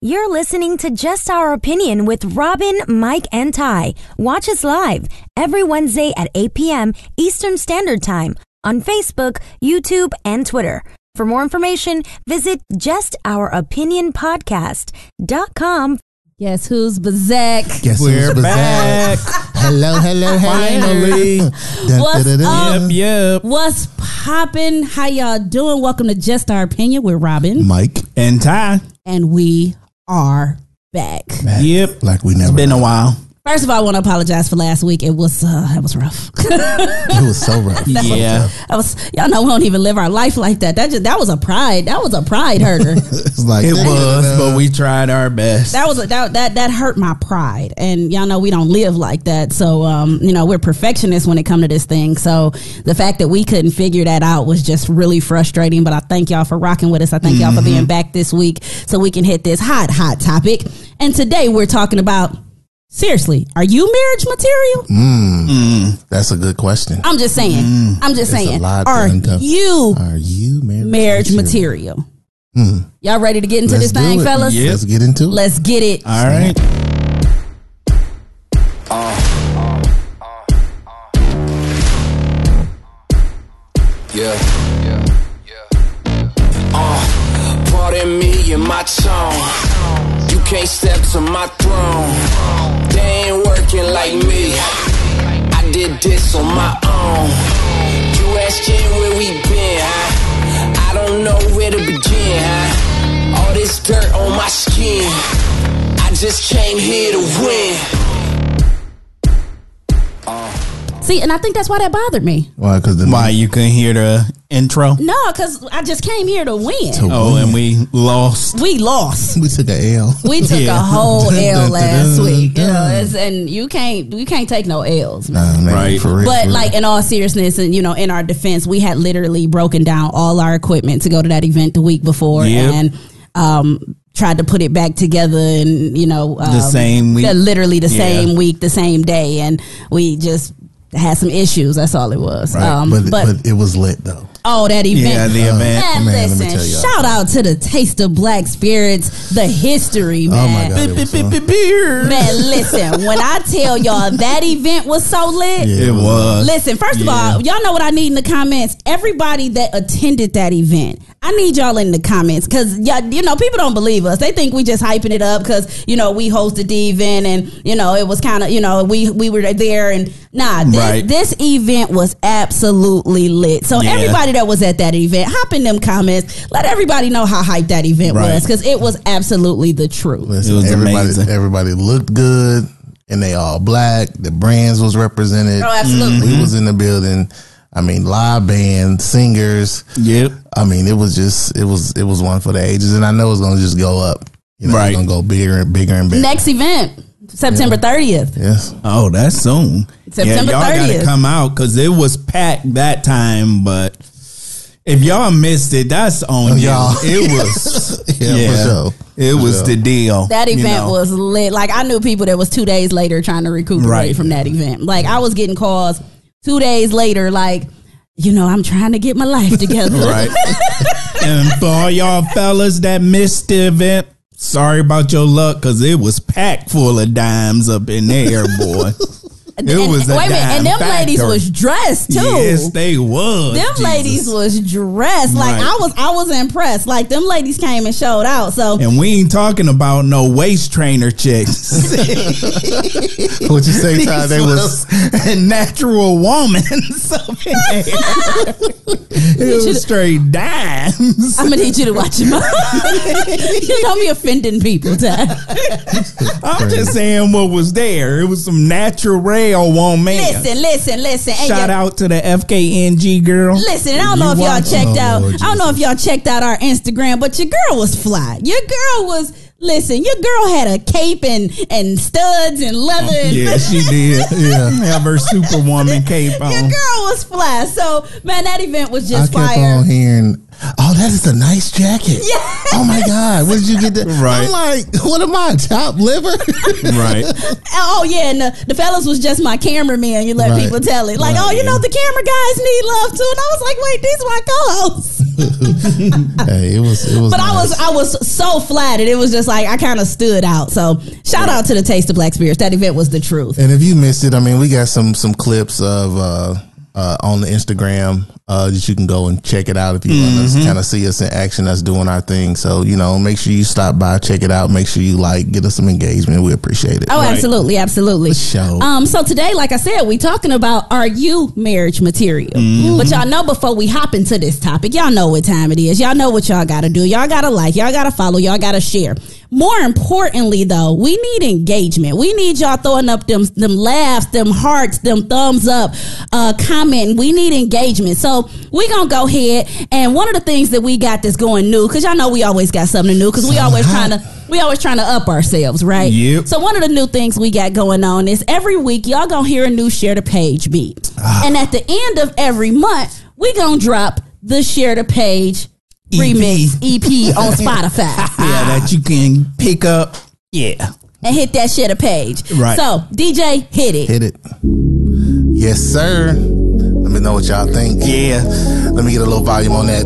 You're listening to Just Our Opinion with Robin, Mike, and Ty. Watch us live every Wednesday at 8 p.m. Eastern Standard Time on Facebook, YouTube, and Twitter. For more information, visit justouropinionpodcast.com. Guess who's Bazak? Guess We're who's back. Hello, hello, Finally. hello. What's Dun, dun, dun, up? dun. Yep. What's poppin'? How y'all doing? Welcome to Just Our Opinion. We're Robin, Mike, And Ty. and we are back. Yep. like we never. It's Been a while. First of all, I want to apologize for last week. It was uh, it was rough. It was so rough. Yeah. I was y'all know we don't even live our life like that. That just that was a pride. That was a pride hurter. It's like It was, but we tried our best. that was a, that that that hurt my pride. And y'all know we don't live like that. So um, you know, we're perfectionists when it come to this thing. So the fact that we couldn't figure that out was just really frustrating. But I thank y'all for rocking with us. I thank y'all for being back this week so we can hit this hot, hot topic. And today we're talking about seriously, are you marriage material? Hmm. Hmm. That's a good question. I'm just saying. Hmm. I'm just saying. Are you Are you marriage, marriage material? Y'all ready to get into Let's this thing, it. fellas? Yeah. Let's get into it. Let's get it. All right. Yeah. Yeah. Yeah. Uh, pardon me and my tone. You can't step to my throne. They ain't working like me. I did this on my own. You asking where we been, huh? I don't know where to begin, huh? All this dirt on my skin. I just came here to win. Uh. See, and I think that's why that bothered me. Why? Because Why you couldn't hear the intro? No, because I just came here to win. To Oh, win. and we lost. We lost. we took a L. We took a whole Dun, L dun, last dun, week, you know, dun. it's, and you can't you can't take no L's. man. Nah, man, Right. For real. But for like real. in all seriousness, and you know, in our defense, we had literally broken down all our equipment to go to that event the week before, Yep. and um, tried to put it back together, and you know, um, same week. the- literally the Yeah. same week, the same day, and we just had some issues. That's all it was. Right. Um, but, but, but it was lit though. oh, that event, Yeah, the event. Man, Man, let me listen, tell y'all. shout out to the Taste of Black Spirits, the history, man. Oh my god. It was so- Man, listen, when I tell y'all that event was so lit, Yeah, It was. Listen, first Yeah. of all, y'all know what I need in the comments. Everybody that attended that event, I need y'all in the comments because y'all, you know, people don't believe us. They think we just hyping it up because you know we hosted the event and you know it was kind of you know we we were there and nah, this, Right. this event was absolutely lit. So Yeah. everybody that was at that event, hop in them comments. Let everybody know how hyped that event Right. was because it was absolutely the truth. Listen, It was everybody, amazing. everybody looked good, and they all black. The brands was represented. Oh, absolutely. We mm-hmm. was in the building. I mean, live band, singers. Yep. I mean, it was just it was it was one for the ages, and I know it's gonna just go up. You know, Right. it's gonna go bigger and bigger and bigger. Next event, September thirtieth. Yes. Oh, that's soon. September yeah, y'all 30th. gotta come out because it was packed that time. But if y'all missed it, that's on Oh, you. y'all. It was. Yeah, for sure. It For was sure. the deal. That you event know. was lit. Like I knew people that was two days later trying to recuperate Right. from that event. Like I was getting calls two days later, like, you know, I'm trying to get my life together. right. and for all y'all fellas that missed the event, sorry about your luck because it was packed full of dimes up in there, boy. And- It and- was a wait a minute, and them dime ladies was dressed too. yes, they was. them Jesus. ladies was dressed. Like Right. I was I was impressed. Like them ladies came and showed out. So And we ain't talking about no waist trainer chicks. What you say, Ty? They was a natural woman. up in there. it was straight dimes. I'm gonna need you to watch him. you know me offending people, Ty. I'm just saying what was there. It was some natural rail woman. Listen, listen, listen. And Shout out to the FKNG girl. Listen, I don't know if You y'all watch- checked Oh, out. Lord I don't know if y'all checked out our Instagram, but your girl was fly. Your girl was. Listen, your girl had a cape and and studs and leather. And Yeah, she did. Yeah, have her superwoman cape Your girl was fly. So man, that event was I just kept fire. on hearing, "Oh, that is a nice jacket." Yeah. Oh my God, where did you get that? Right. I'm like, what am I, top liver? Right. Oh yeah, and the, the fellas was just my cameraman. You let Right. people tell it, like, Right. oh, you know, the camera guys need love too. And I was like, wait, these are my co-hosts. hey, it was it was. But I was I was so flattered. It was just like I kind of stood out. So shout out to the Taste of Black Spirits. That event was the truth. And if you missed it, I mean, we got some some clips of uh, uh, on the Instagram uh, that you can go and check it out if you want to kind of see us in action, us doing our thing. So you know, make sure you stop by, check it out. Make sure you like, get us some engagement. We appreciate it. Oh, absolutely, absolutely. show. Um, so today, like I said, we talking about are you marriage material? But y'all know before we hop into this topic, y'all know what time it is. Y'all know what y'all got to do. Y'all got to like. Y'all got to follow. Y'all got to share. More importantly, though, we need engagement. We need y'all throwing up them them laughs, them hearts, them thumbs up, uh, commenting. We need engagement. So we gonna go ahead and one of the things that we got that's going new because y'all know we always got something new because we always trying to we always trying to up ourselves, right? Yep. So one of the new things we got going on is every week y'all gonna hear a new share the page beat, and at the end of every month we gonna drop the share the page remix EP on Spotify Yeah, that you can pick up. Yeah. and hit that shit a page. Right. So DJ, hit it. Hit it. Yes, sir. Let me know what y'all think. Yeah. Let me get a little volume on that.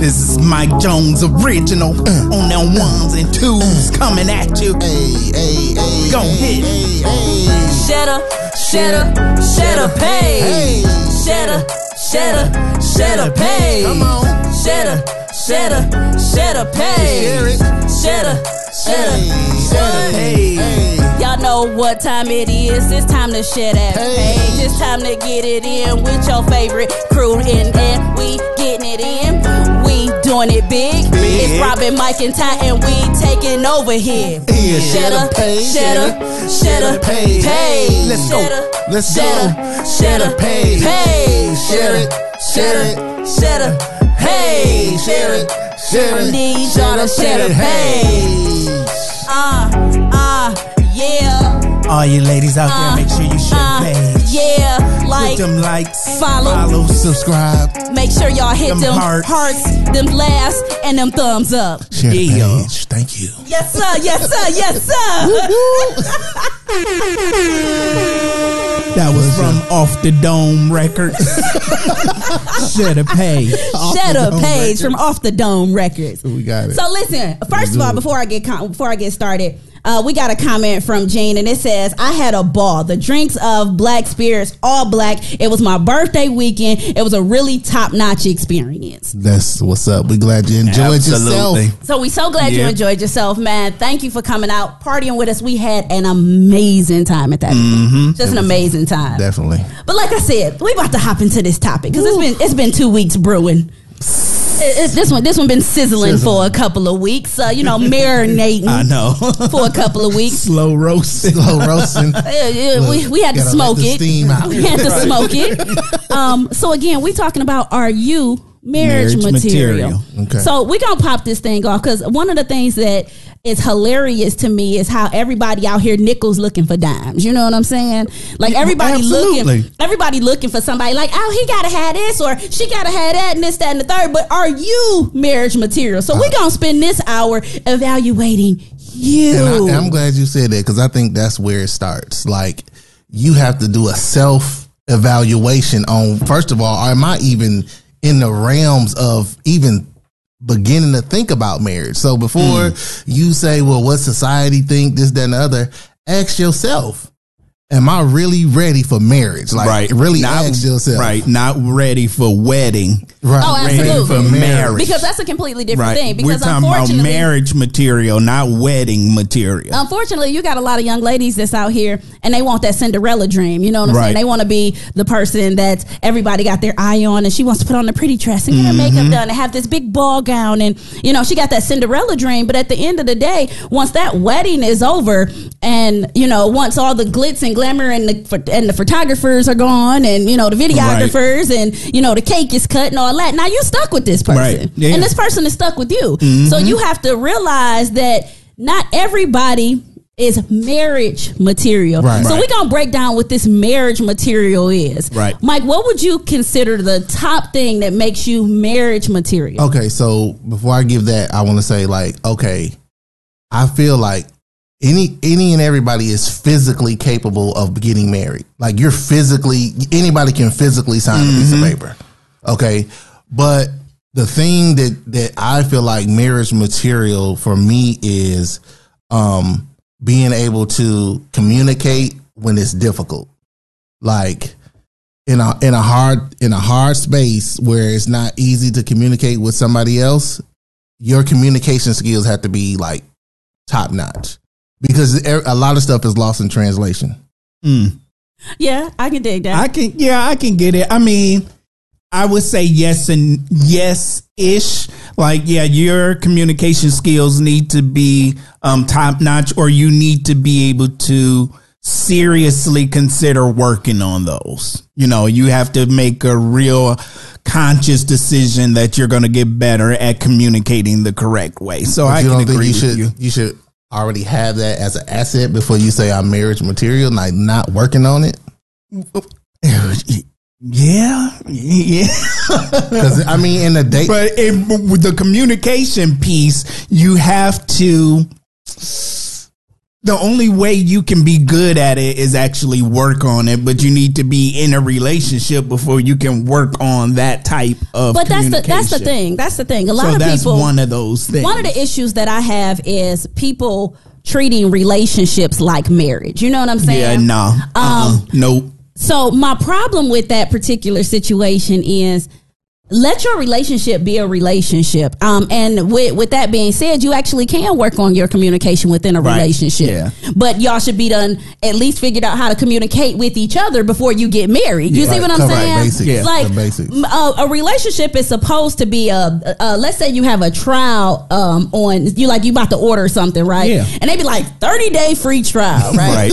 This is Mike Jones original on them ones and twos coming at you. Hey, hey, hey. Go hit. Hey, hey. Share the, share the, share the page. Hey. Share the, share the, share the page. Come on. Share the, share the, share the page. Share it. Share the, share the, Hey, hey, hey. Y'all know what time it is. It's time to share that Hey. page. It's time to get it in with your favorite crew. And, and we getting it in. We doing it big. It's Robin, Mike, and Ty, and we taking over here. Yeah, Share the page. share the, share the page. page. Let's go. Let's go. Share the page. Page. Share it. Share it. The page. Share it. Share it. Need y'all to share the page. Ah, ah, yeah. All you ladies out there, make sure you share Uh, the page. yeah, like, Put them likes, follow. follows. Subscribe. make sure y'all hit Them them, hearts. hearts. them laughs, and them thumbs up. Share the Yeah. page. Thank you. Yes, sir, yes, sir, yes, sir. That was from Off the Dome Records. share the page. Shut up, Page from Off the Dome Records. We got it. So listen, first of all, before I get com- before I get started, uh, we got a comment from Jane, and it says, "I had a ball. The drinks of Black Spirits, all black. It was my birthday weekend. It was a really top notch experience. That's what's up. We glad you enjoyed Absolutely. yourself. So we so glad you enjoyed yourself, man. Thank you for coming out, partying with us. We had an amazing time at that. event. Just an amazing time. Definitely. But like I said, we about to hop into this topic because it's been it's been two weeks brewing. It- it's- this one this one been sizzling, for a couple of weeks. Uh, you know, marinating I know. for a couple of weeks. Slow roasting. Slow roasting. Uh, we, we had to Gotta smoke let the it. steam out. We had to smoke it. Um, so again, we talking about are you marriage, Marriage material? material. Okay. So we gonna pop this thing off because one of the things that is hilarious to me is how everybody out here nickels looking for dimes. You know what I'm saying? Like everybody Absolutely. looking, everybody looking for somebody. Like oh, he gotta have this or she gotta have that and this, that, and the third. But are you marriage material? So we're uh, gonna spend this hour evaluating you. And, I, I'm glad you said that because I think that's where it starts. Like you have to do a self evaluation on first of all, am I even in the realms of even beginning to think about marriage? So before hmm. you say, well, what society think, this, that, and the other, ask yourself. Am I really ready for marriage? Like, right. really not, ask yourself. Right. Not ready for wedding. Right. Oh, ready absolutely. for Marriage. because that's a completely different Right. thing. We're Because talking about marriage material, not wedding material. Unfortunately, you got a lot of young ladies that's out here and they want that Cinderella dream. You know what I'm saying? They want to be the person that everybody got their eye on and she wants to put on the pretty dress and get her Mm-hmm. makeup done and have this big ball gown. And, you know, she got that Cinderella dream. But at the end of the day, once that wedding is over and, you know, once all the glitz and glamour and the, and the photographers are gone and, you know, the videographers and, you know, the cake is cut and all that, now you stuck with this person. Right. Yeah. And this person is stuck with you. Mm-hmm. So you have to realize that not everybody is marriage material. Right. So Right. we're gonna break down what this marriage material is. Right. Mike, what would you consider the top thing that makes you marriage material? Okay, so before I give that, I want to say like, okay, I feel like any any and everybody is physically capable of getting married. Like you're physically anybody can physically sign a piece of paper. Okay, but the thing that that I feel like marriage material for me is um being able to communicate when it's difficult. Like in a in a hard in a hard space where it's not easy to communicate with somebody else, your communication skills have to be like top notch because a lot of stuff is lost in translation. Yeah, I can dig that. I can, yeah, I can get it. I mean, I would say yes and yes ish. Like, yeah, your communication skills need to be um, top notch, or you need to be able to seriously consider working on those. You know, you have to make a real conscious decision that you're going to get better at communicating the correct way. So I you can don't think agree you with should you. you. should already have that as an asset before you say I'm marriage material, like not working on it. Yeah, yeah. Because I mean, in the date, But it, with the communication piece, you have to. The only way you can be good at it is actually work on it, but you need to be in a relationship before you can work on that type of. but that's the that's the thing. That's the thing. A lot So of that's people. one of those things. one of the issues that I have is people treating relationships like marriage. You know what I'm saying? yeah, no, um, nope. So my problem with that particular situation is let your relationship be a relationship. Um, and with, with that being said, you actually can work on your communication within a Right. relationship. Yeah. But y'all should be done at least figured out how to communicate with each other before you get married. You see Right. what I'm Right, saying? basics. Yeah. Like basics. a, a relationship is supposed to be a, a let's say you have a trial um, on you like you about to order something right Yeah. and they be like 30 day free trial right Right.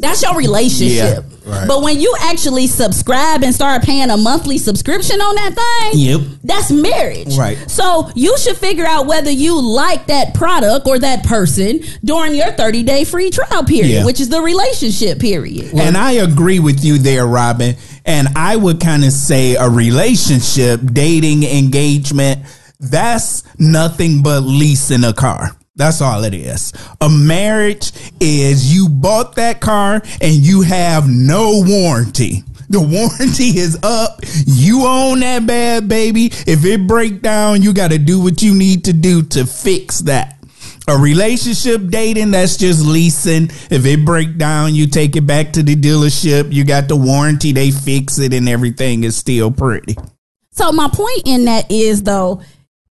that's your relationship. Yeah, right. But when you actually subscribe and start paying a monthly subscription on that thing, Yep. that's marriage. Right. So you should figure out whether you like that product or that person during your 30 day free trial period, Yeah. which is the relationship period. And I agree with you there, Robin. And I would kind of say a relationship, dating, engagement, that's nothing but leasing a car. That's all it is. A marriage is you bought that car and you have no warranty. The warranty is up. You own that bad baby. If it break down, you got to do what you need to do to fix that. A relationship dating, that's just leasing. If it break down, you take it back to the dealership. You got the warranty, they fix it, and everything is still pretty. So my point in that is though,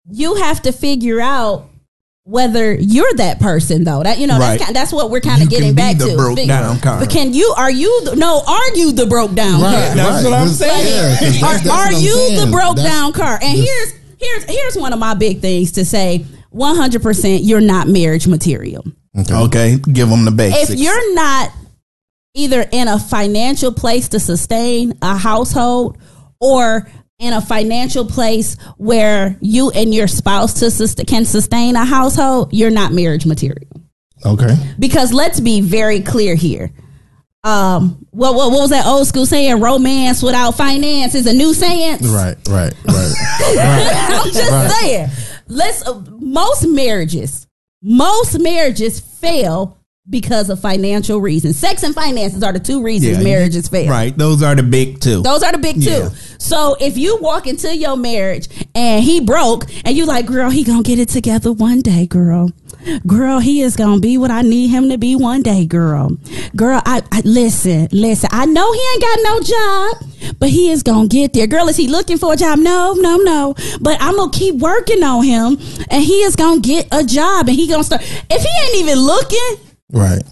you have to figure out whether you're that person though. That you know Right. that's kind, that's what we're kind You of getting can be back the to. broke Fig- down car. But can you are you the, no are you the broke down car? That's what I'm saying. Yeah, 'cause that's- are, that's are what I'm you the broke That's- down car? And here's here's here's one of my big things to say. One hundred percent, you're not marriage material. Okay, give them the basics. If you're not either in a financial place to sustain a household or in a financial place where you and your spouse to sus- can sustain a household, you're not marriage material. Okay. Because let's be very clear here. Um, what, what what was that old school saying? Romance without finance is a new saying. Right. Right. Right. right. I'm just Right. saying. Let's uh, most marriages, most marriages fail because of financial reasons. Sex and finances are the two reasons Yeah, marriages fail. right, those are the big two. Those are the big two. Yeah. So if you walk into your marriage and he broke and you like, girl, he gonna get it together one day, girl. Girl, he is gonna be what I need him to be one day, girl. Girl, I, I listen, listen. I know he ain't got no job, but he is gonna get there. Girl, is he looking for a job? No, no, no. But I'm gonna keep working on him, and he is gonna get a job, and he gonna start. If he ain't even looking, Right.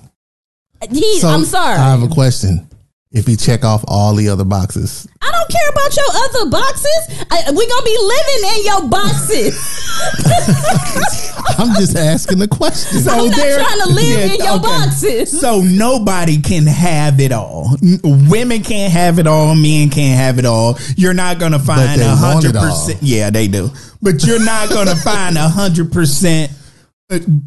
he. So I'm sorry. I have a question. If you check off all the other boxes, I don't care about your other boxes. I, we gonna be living in your boxes. I'm just asking the question. I'm not there- trying to live Yeah, in your okay. boxes. So nobody can have it all. N- Women can't have it all. Men can't have it all. You're not gonna find a hundred percent. Yeah, they do. But you're not gonna find a hundred percent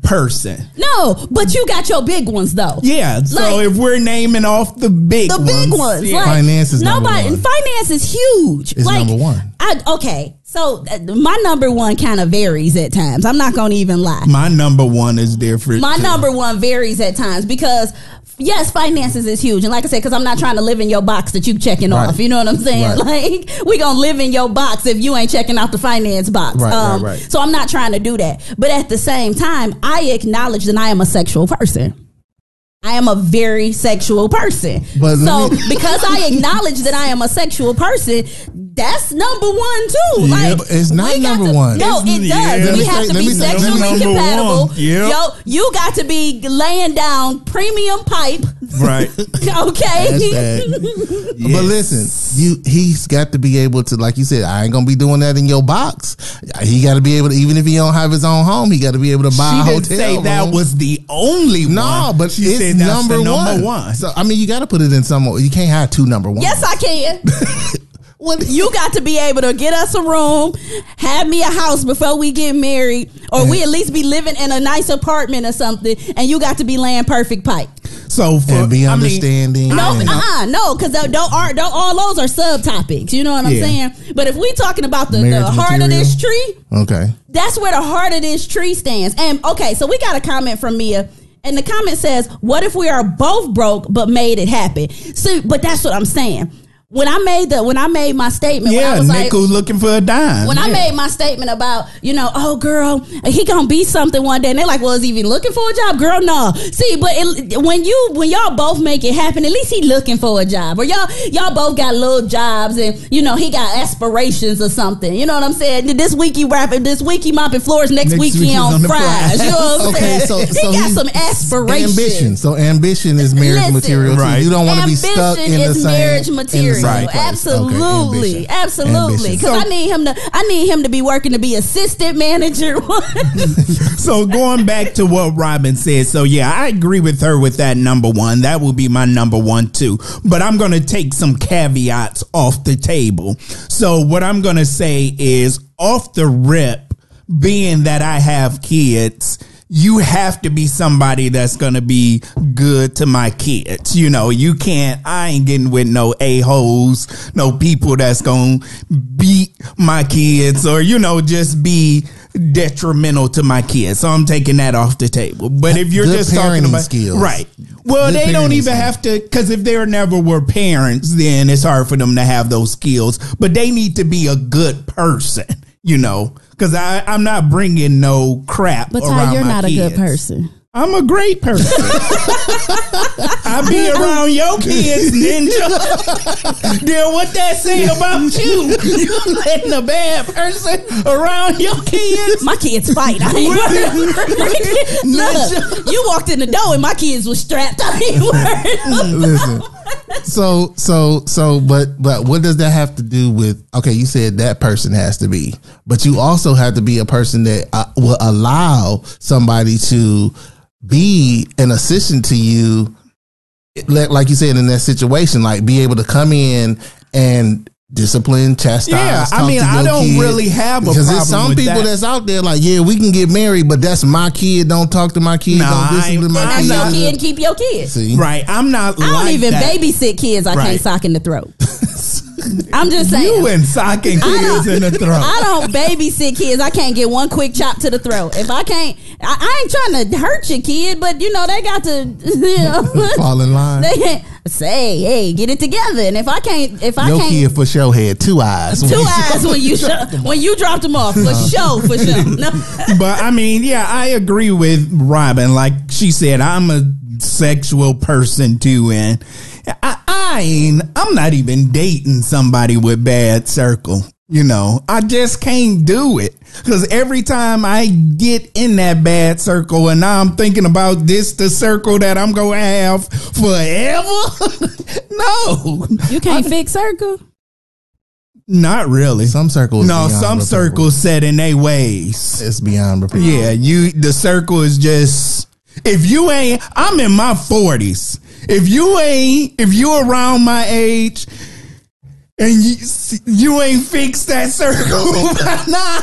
person. No, but you got your big ones though. Yeah. So Like- if we're naming off the big The big ones, yeah. like Finance is number nobody. one. Finance is huge. It's like, number one. I okay. So uh, my number one kind of varies at times. I'm not gonna even lie. my number one is different. My too. number one varies at times because yes, finances is huge, and like I said, because I'm not trying to live in your box that you checking Right. off. You know what I'm saying? Right. Like we gonna live in your box if you ain't checking out the finance box. Right, um, right, right. So I'm not trying to do that, but at the same time, I acknowledge that I am a sexual person. I am a very sexual person. But so me- because I acknowledge that I am a sexual person, that's number one too. Like but it's not number to- one. No, It's- it does. Let we have say- to be say- sexually compatible. Yep. Yo, you got to be laying down premium pipe. Right. Okay. Hashtag. But listen, you he's got to be able to, like you said, I ain't gonna be doing that in your box. He got to be able to, even if he don't have his own home, he got to be able to buy She a didn't hotel. say that was the only one. no, but she it's said that's number, the number one. one. So I mean, you got to put it in some. You can't have two number ones. yes, I can. You got to be able to get us a room, have me a house before we get married, or we at least be living in a nice apartment or something, and you got to be laying perfect pipe. so for and be I mean, understanding. No, and- uh, uh no, because don't, are don't all those are subtopics. You know what I'm Yeah. saying? But if we talking about the, the Marriage heart of this tree, Okay. that's where the heart of this tree stands. And okay, so we got a comment from Mia. And the comment says, "What if we are both broke but made it happen?" So, but that's what I'm saying. When I made the when I made my statement, when I yeah, was like, looking for a dime. when I made my statement about, you know, oh girl, he gonna be something one day, and they're like, well, is he even looking for a job? Girl, no. See, but it, when you when y'all both make it happen, at least he looking for a job, or y'all y'all both got little jobs, and you know he got aspirations or something. You know what I'm saying? This week he rapping, this week he mopping floors, next, Next week he on, on fries. You know what I'm Okay, saying? so he got some aspirations. Ambition. So ambition is marriage Listen. material. Right. You don't want to be stuck in the same marriage in the material. Same place. Okay, Absolutely, ambition. absolutely. Ambition. Because I need him to, I need him to be working to be assistant manager. so going back to what Robin said, so yeah, I agree with her with that number one. That will be my number one too. But I'm gonna take some caveats off the table. So what I'm gonna say is off the rip, being that I have kids. You have to be somebody that's gonna be good to my kids. You know, you can't. I ain't getting with no a holes, no people that's gonna beat my kids or you know just be detrimental to my kids. So I'm taking that off the table. But if you're Good just talking about skills. right, well, Good they don't even skills. have to because if they never were parents, then it's hard for them to have those skills. But they need to be a good person, you know. Because I I'm not bringing no crap. But Ty, you're not a good person. I'm a great person. I be around your kids, ninja. then what that say about you? You letting a bad person around your kids? My kids fight. I ain't worried. Look, you walked in the door and my kids was strapped. I ain't worried. Listen. So so so but but what does that have to do with okay you said that person has to be but you also have to be a person that uh, will allow somebody to be an assistant to you like like you said in that situation like be able to come in and discipline chastise Yeah, I mean, to I don't kid. really have a because there's some with people that. that's out there like yeah we can get married but that's my kid don't talk to my kid Nah, don't ain't- discipline my I'm That's your kid kid and keep your kid. see Right. I'm not I don't like even that. babysit kids I Right. can't sock in the throat. I'm just saying. You and socking kids in the throat. I don't babysit kids. I can't get one quick chop to the throat. If I can't, I, I ain't trying to hurt your kid, but you know they got to, you know, fall in line they can't say, "Hey, get it together." And if I can't, if I Your can't, kid for sure had two eyes. two eyes when you sh- when you dropped them off for uh-huh. sure, for sure. No. but I mean, yeah, I agree with Robin. Like she said, I'm a sexual person too, and I, I ain't. I'm not even dating somebody with bad circle. You know, I just can't do it because every time I get in that bad circle, and now I'm thinking about this, the circle that I'm gonna have forever. no, You can't fix circle. not really. Some circles. No, some repair. circles set in their ways. It's beyond repair. Yeah, you the circle is just if you ain't I'm in my 40s. If you ain't if you around my age and you you ain't fixed that circle by now,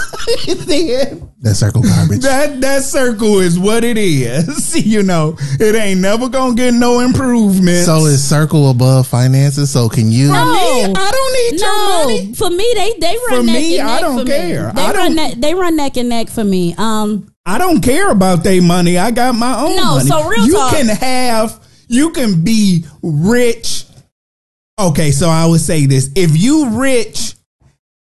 then That circle garbage. that that circle is what it is. You know, it ain't never gonna get no improvement. so is circle above finances? So can you? No. I don't need your money. No, for me, they they run For neck me, and I neck don't for care. Me. They I run don't- neck, they run neck and neck for me. Um, I don't care about their money. I got my own No, money. so real you talk. can have You can be rich. Okay, so I would say this: if you rich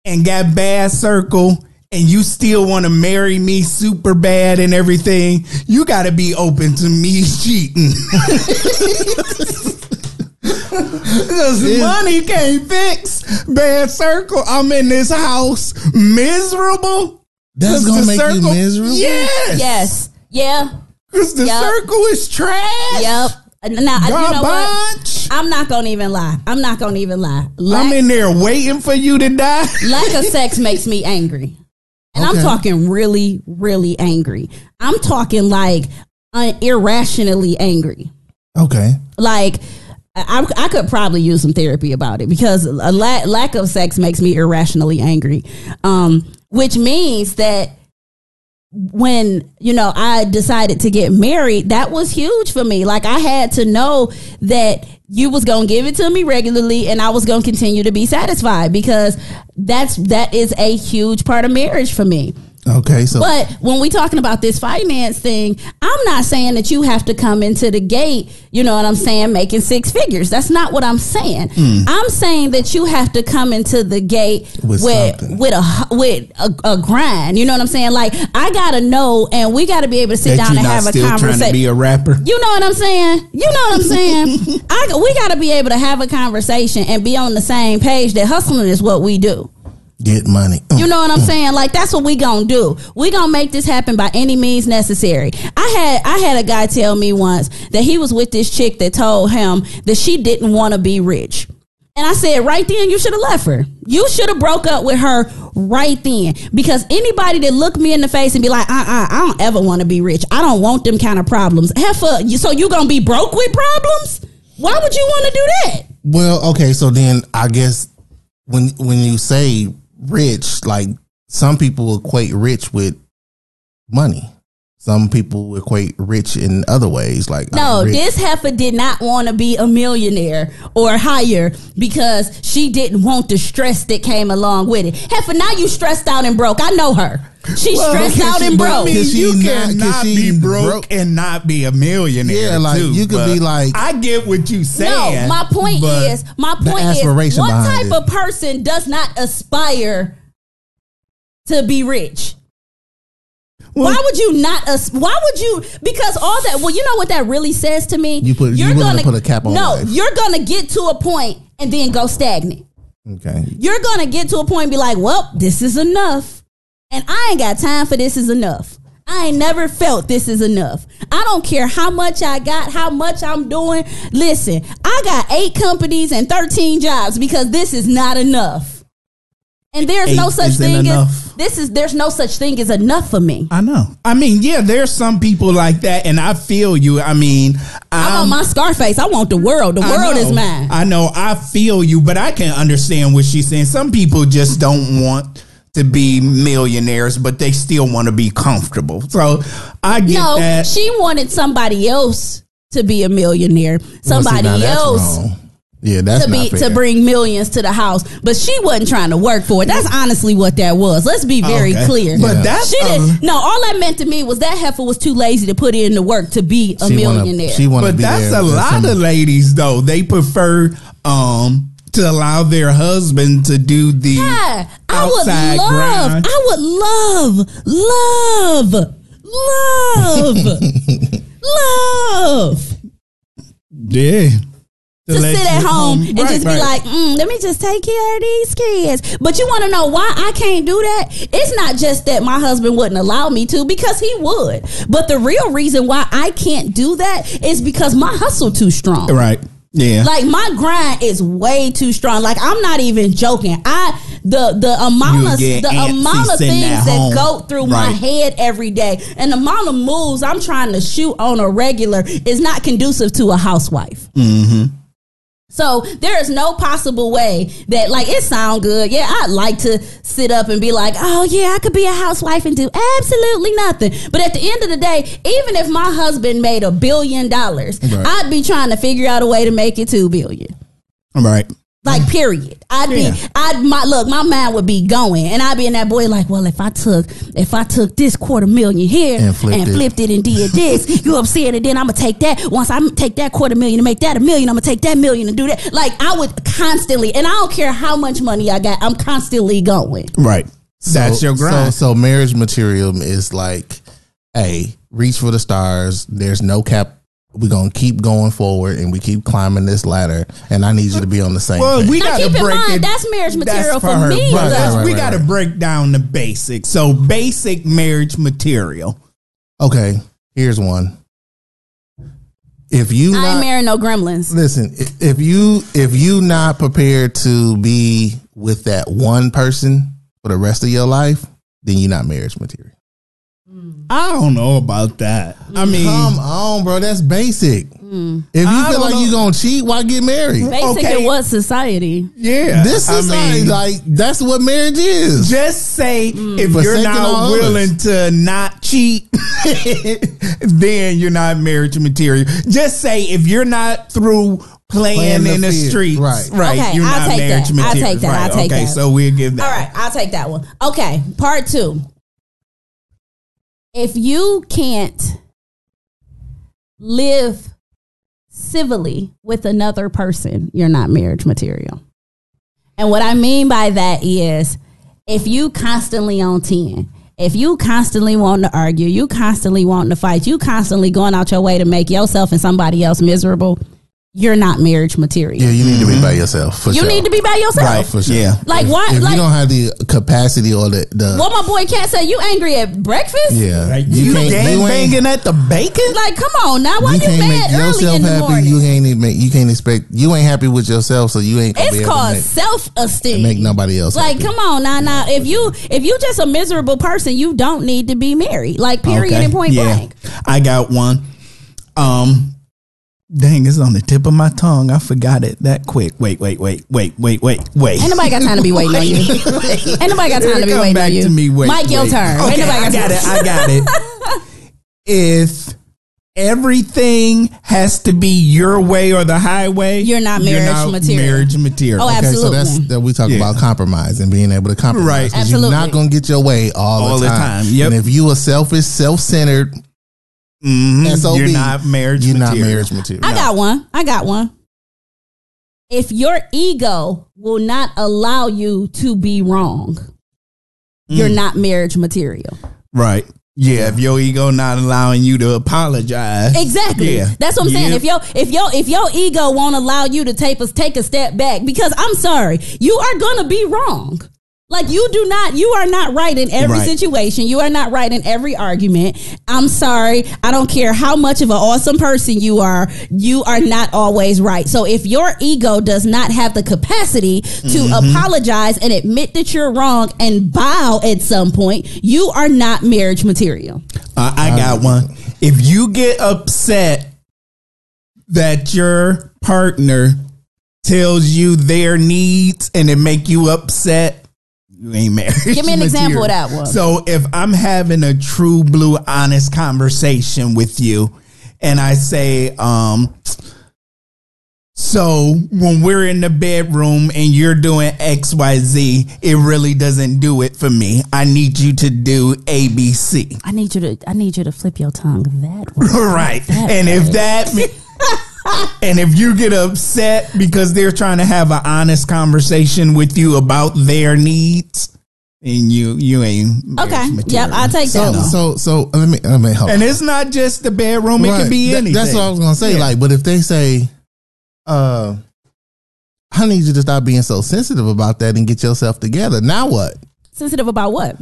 and got bad circle. And you still want to marry me super bad and everything, you got to be open to me cheating. Because money can't fix bad circle. I'm in this house miserable. That's gonna the make you miserable? Yes. Yes. Yeah. Because the Yup. circle is trash. Yep. Now, you know what? I'm not gonna even lie. I'm not gonna even lie. Lack, I'm in there waiting for you to die. lack of sex makes me angry, and I'm talking really, really angry. I'm talking like uh, irrationally angry. Okay. Like I, I could probably use some therapy about it because a la- lack of sex makes me irrationally angry, um, which means that when you know I decided to get married, that was huge for me. Like I had to know that you was gonna give it to me regularly, and I was gonna continue to be satisfied because that's that is a huge part of marriage for me. Okay. So But when we talking about this finance thing, I'm not saying that you have to come into the gate, you know what I'm saying, making six figures. That's not what I'm saying. Hmm. I'm saying that you have to come into the gate With with with a with a, a grind. You know what I'm saying? Like I gotta know, and we gotta be able to sit that down and have a still trying to conversation. be a rapper. You know what I'm saying? You know what I'm saying? I we got to be able to have a conversation and be on the same page that hustling is what we do. Get money. You know what I'm saying? Like that's what we gonna do. We gonna make this happen by any means necessary. I had I had a guy tell me once that he was with this chick that told him that she didn't want to be rich. And I said, right then, you should have left her. You should have broke up with her right then. Because anybody that look me in the face and be like, uh uh, I don't ever want to be rich. I don't want them kind of problems. You, so you gonna be broke with problems? Why would you want to do that? Well, okay, so then I guess when when you say rich, like some people equate rich with money. Some people equate rich in other ways, like No, this heifer did not want to be a millionaire or higher because she didn't want the stress that came along with it. Heifer, now you stressed out and broke. I know her. She's stressed out she- and but broke. I Cause you cannot cause she be broke, broke. and not be a millionaire. Yeah, like, too, you could be like- I get what you no, my point is, my point is, what type it. of person does not aspire to be rich? Well- why would you not? As- why would you? Because all that. Well, you know what that really says to me. You put- you willing to put a cap on No, life. you're gonna get to a point and then go stagnant. okay. you're gonna get to a point and be like, well, this is enough. And I ain't got time for this is enough. I ain't never felt this is enough. I don't care how much I got, how much I'm doing. Listen, I got eight companies and 13 jobs because this is not enough. And there's no such thing enough. as this is there's no such thing as enough for me. I know. I mean, yeah, there's some people like that, and I feel you. I mean, I I'm- want um, my Scarface. I want the world. The I world know. is mine. I know. I feel you, but I can understand what she's saying. Some people just don't want to be millionaires, but they still want to be comfortable. So I get no, that. she wanted somebody else to be a millionaire. Well, see, Somebody else wrong. Yeah, that's to not be fair. to bring millions to the house, but she wasn't trying to work for it. That's honestly what that was. Let's be very Okay. clear. But Yeah. that's she uh, didn't. No, all that meant to me was that heifer was too lazy to put in the work to be a She wanna- millionaire. she want to but be that's there a lot some- of ladies though. They prefer um to allow their husband to do the yeah, I would love. grind. I would love, love, love, love. yeah. to sit at home and Right, just right. be like, mm, let me just take care of these kids. But you want to know why I can't do that? It's not just that my husband wouldn't allow me to, because he would. But the real reason why I can't do that is because my hustle too strong. right. Yeah. Like my grind is way too strong. Like I'm not even joking. I the the amount of the amount of things at that go through my head every day and the amount of moves I'm trying to shoot on a regular is not conducive to a housewife. Mm-hmm. So there is no possible way that like it sound good. Yeah, I'd like to sit up and be like, oh yeah, I could be a housewife and do absolutely nothing. But at the end of the day, even if my husband made a billion dollars, Right. I'd be trying to figure out a way to make it two billion. Right. Like mm. period. I'd Yeah. be I'd my look, my mind would be going and I'd be in that boy like, well, if I took if I took this quarter million here And flipped it. flipped it and did this, you know what I'm saying? And then I'm gonna take that. Once I take that quarter million and make that a million, I'm gonna take that million and do that. Like I would constantly, and I don't care how much money I got, I'm constantly going. Right. That's your grind. So, so marriage material is like, hey, reach for the stars. There's no cap. We're gonna keep going forward, and we keep climbing this ladder. And I need you to be on the same. well, page. we got to keep in break mind, it. that's marriage material for her. me, But though. that's- Right, we got to right. break down the basics. So basic marriage material. okay, here's one. If you I not, ain't marrying no gremlins. listen, i- if you if you not prepared to be with that one person for the rest of your life, then you're not marriage material. I don't know about that. I mean, Come on, bro, that's basic. Mm. If you I feel don't like know. you gonna cheat, why get married? Basic Okay. in what society? yeah. This I is mean, like that's what marriage is. just say if you're not all willing to not cheat, then you're not marriage material. Just say if you're not through playing, Playing the in the field. streets, Right. right? Okay, you're I'll not take marriage that. I'll material. take that. Right, I'll take that. okay, that. so we'll give that. All right, I'll take that one. Okay, part two. If you can't live civilly with another person, you're not marriage material. And what I mean by that is if you constantly on 10, if you constantly want to argue, you constantly wanting to fight, you constantly going out your way to make yourself and somebody else miserable, you're not marriage material. Yeah, you need to be by yourself. For you sure. need to be by yourself. Right. for sure. Yeah. Like why If like you don't have the capacity or the, the what my boy can't say, you angry at breakfast? yeah, Right, you, can't- gang ain't- banging at the bacon? Like, come on now. Why you you, can't mad make early yourself in the happy. morning? You can't even make. You can't expect. You ain't happy with yourself, so you ain't. Gonna be it's able called self esteem. make nobody else. Like, happy. come on now. Now, if you if you just a miserable person, you don't need to be married. Like, period Okay, and point yeah. blank. I got one. Um, dang, it's on the tip of my tongue. I forgot it that quick. Wait, wait, wait, wait, wait, wait, wait. Ain't nobody got time to be waiting on you. Ain't nobody got time to be Come waiting back on you. to me. Wait, Mike, your wait. turn. Okay, Ain't nobody I got got it. I got it. if everything has to be your way or the highway, You're not marriage material. Marriage material. Oh, Okay, absolutely. so that's that we talk Yeah. about compromise and being able to compromise. Right. 'Cause You're Absolutely. not gonna get your way all, All the the time. time. Yep. And if you are selfish, self centered, Mhm. SOB, You're not marriage you're material. not marriage material. I got one. I got one. If your ego will not allow you to be wrong, you're Mm. not marriage material. Right. Yeah, if your ego not allowing you to apologize. Exactly. Yeah. That's what I'm saying. Yeah. If your if your if your ego won't allow you to take a take a step back, because I'm sorry, you are gonna be wrong. Like you do not, you are not right in every Right. situation. You are not right in every argument. I'm sorry. I don't care how much of an awesome person you are. You are not always right. So if your ego does not have the capacity to Mm-hmm. apologize and admit that you're wrong and bow at some point, you are not marriage material. Uh, I got one. If you get upset that your partner tells you their needs and it make you upset, you ain't married. Give me an example of that one. So if I'm having a true blue honest conversation with you and I say, um, so when we're in the bedroom and you're doing XYZ, it really doesn't do it for me. I need you to do ABC. I need you to I need you to flip your tongue that way. right. And if that and if you get upset because they're trying to have an honest conversation with you about their needs, and you you ain't Okay. Yep. I'll take So that one. so so let me let me help. And it's not just the bedroom; it Right. could be That- anything. That's what I was gonna say. Yeah. Like, but if they say, uh, I need you to stop being so sensitive about that and get yourself together. Now what? Sensitive about what?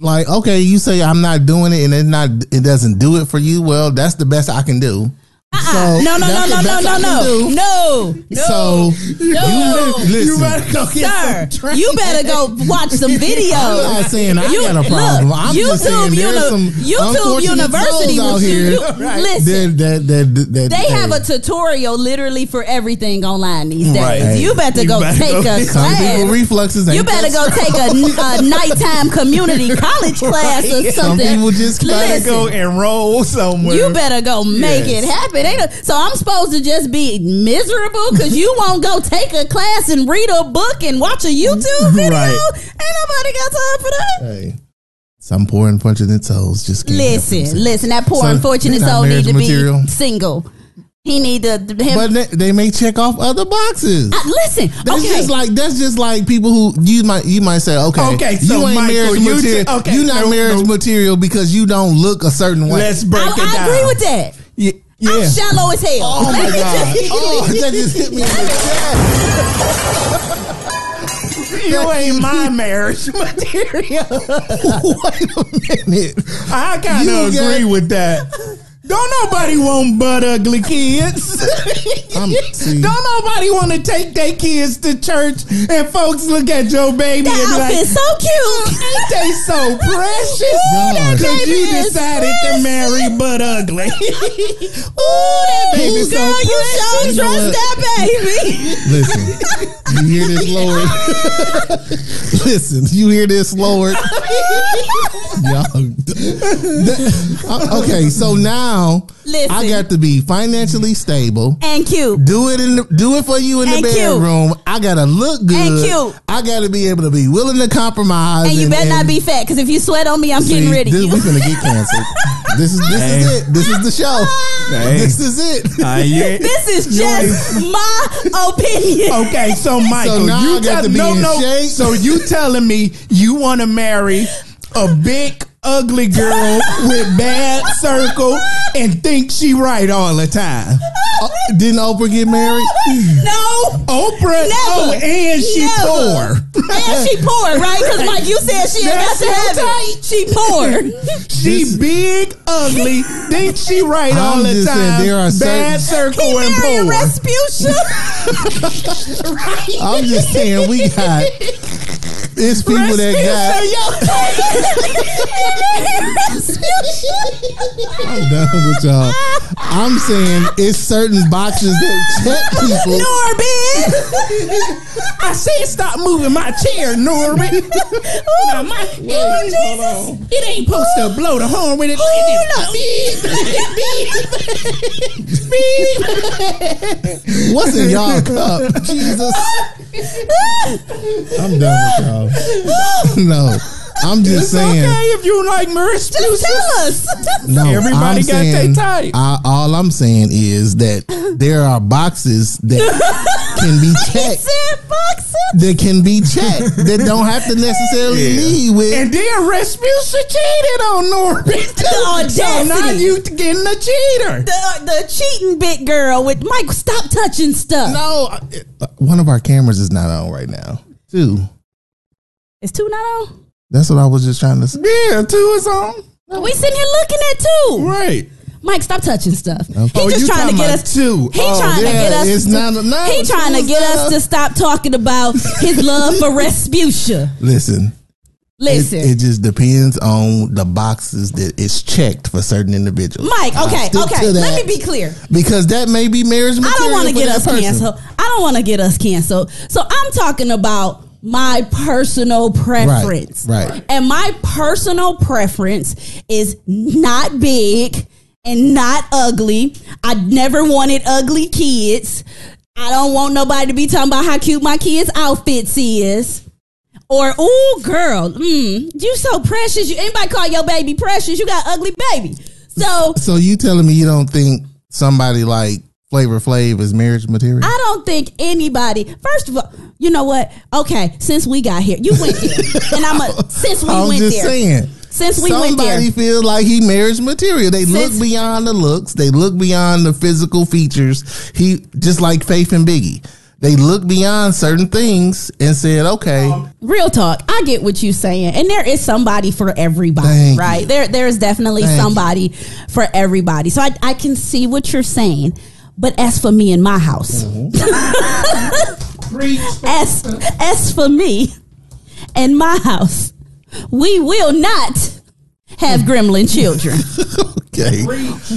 Like, okay, you say I'm not doing it and it not it doesn't do it for you. Well, that's the best I can do. Uh-uh. So Uh-uh. no, no, no, no, no, no, no, no, no. So No. you listen. You better go get Sir, some you better go watch some videos. I'm not saying I You- got a problem. look, I'm just saying YouTube, there's uni- some YouTube University out here you. Listen. that, that, that, that, They have a tutorial literally for everything online these days. Right. You better You go better take go a some people class. reflexes. You better go take a, a nighttime community college class or something. Some people just Listen, go enroll somewhere. You better go make Yes. it happen. Ain't ain't a, so I'm supposed to just be miserable because you won't go take a class and read a book and watch a YouTube video. Right. Ain't nobody got time for that. Hey, some poor unfortunate souls just can't Listen, listen. That poor So, unfortunate soul need to material. be single. He need to. Him, But they, they may check off other boxes. Uh, listen, That's okay. just like that's just like people who you might you might say okay Okay, so you ain't Michael, marriage you material t- okay, you not no, marriage no. material because you don't look a certain way. Let's break I, it I down. agree with that. Yeah. I'm shallow as hell. oh Let my god! Oh, that just hit me in the chest. You ain't my marriage material. Wait a minute. I kind of got- agree with that. Don't nobody want butt ugly kids. I'm- Don't nobody want to take their kids to church and folks look at your baby That and be like, outfit so cute. ain't they so precious? Gosh. Because you baby is decided to marry butt ugly. Ooh, that baby Who's girl, so you sure precious? that baby. Listen, you hear this, Lord? Listen, you hear this, Lord? Y'all, uh, okay, so now Listen. I got to be financially stable. and cute. Do it in the, do it for you in the And cute. bedroom. I gotta look good. And cute. I gotta be able to be willing to compromise. And you better not be fat, because if you sweat on me, I'm getting See, rid of this, you. We finna get canceled. This is this Hey. is it. This is the show. Hey. This is it. Uh, yeah. This is just my opinion. Okay, so Michael, now you got tell to be no in no. shape. So you telling me you want to marry a big ugly girl with bad circle and think she right all the time? Uh, didn't Oprah get married? No. Oprah, oh, and she Never. poor. And she poor, right? Because Mike, you said she ain't got That's to have it. She poor. She big, ugly, think she right I'm all the just saying time. there are bad circle He and poor. Rasputia. right. I'm just saying we got it's people that got I'm done with y'all. I'm saying it's certain boxes that check people. Norbit. I said stop moving my chair, Norbit. now my, Oh, Jesus. it ain't supposed to blow the horn with it. What's in y'all cup? Jesus. I'm done with y'all. No. I'm just It's saying. okay if you like Merce. Just tell us. No, Everybody I'm got their saying- type. I, all I'm saying is that there are boxes that can be He checked. said boxes. That can be checked. That don't have to necessarily Yeah. lead with. And then Rasputia cheated on Norbit. The so now audacity. you getting a cheater. The, the cheating bit girl with Mike. Stop touching stuff. no, uh, one of our cameras is not on right now. Two. It's two not on. That's what I was just trying to say. Yeah, two is on. We sitting here looking at two. Right. Mike, stop touching stuff. Oh, he Oh, just trying to get us two. He Oh, trying to yeah, get us. it's to, not- no, he trying to get us to stop talking about his love for Rasputia. Listen, Listen, it just depends on the boxes that it's checked for certain individuals. Mike. Okay, okay. Let me be clear. because that may be marriage material. I don't want to get us person. canceled. I don't want to get us canceled. So I'm talking about my personal preference. right. And my personal preference is not big and not ugly. I never wanted ugly kids. I don't want nobody to be talking about how cute my kids' outfits is. Or, ooh, girl, mm, you so precious. You anybody call your baby precious? You got ugly baby. So So you telling me you don't think somebody like Flavor Flav is marriage material? I don't think anybody. First of all, you know what? Okay, since we got here, you went there, and I'm a. Since we I'm went just there, saying. Since we went there. Somebody feels like he marriage material. They Since- look beyond the looks. They look beyond the physical features. He just like Faith and Biggie. They look beyond certain things and said, "Okay, real talk. I get what you're saying, and there is somebody for everybody, Thank right? you. There, there's definitely Thank somebody for everybody. So I, I can see what you're saying. But as for me in my house, mm-hmm. as as for me and my house, we will not have gremlin children. okay."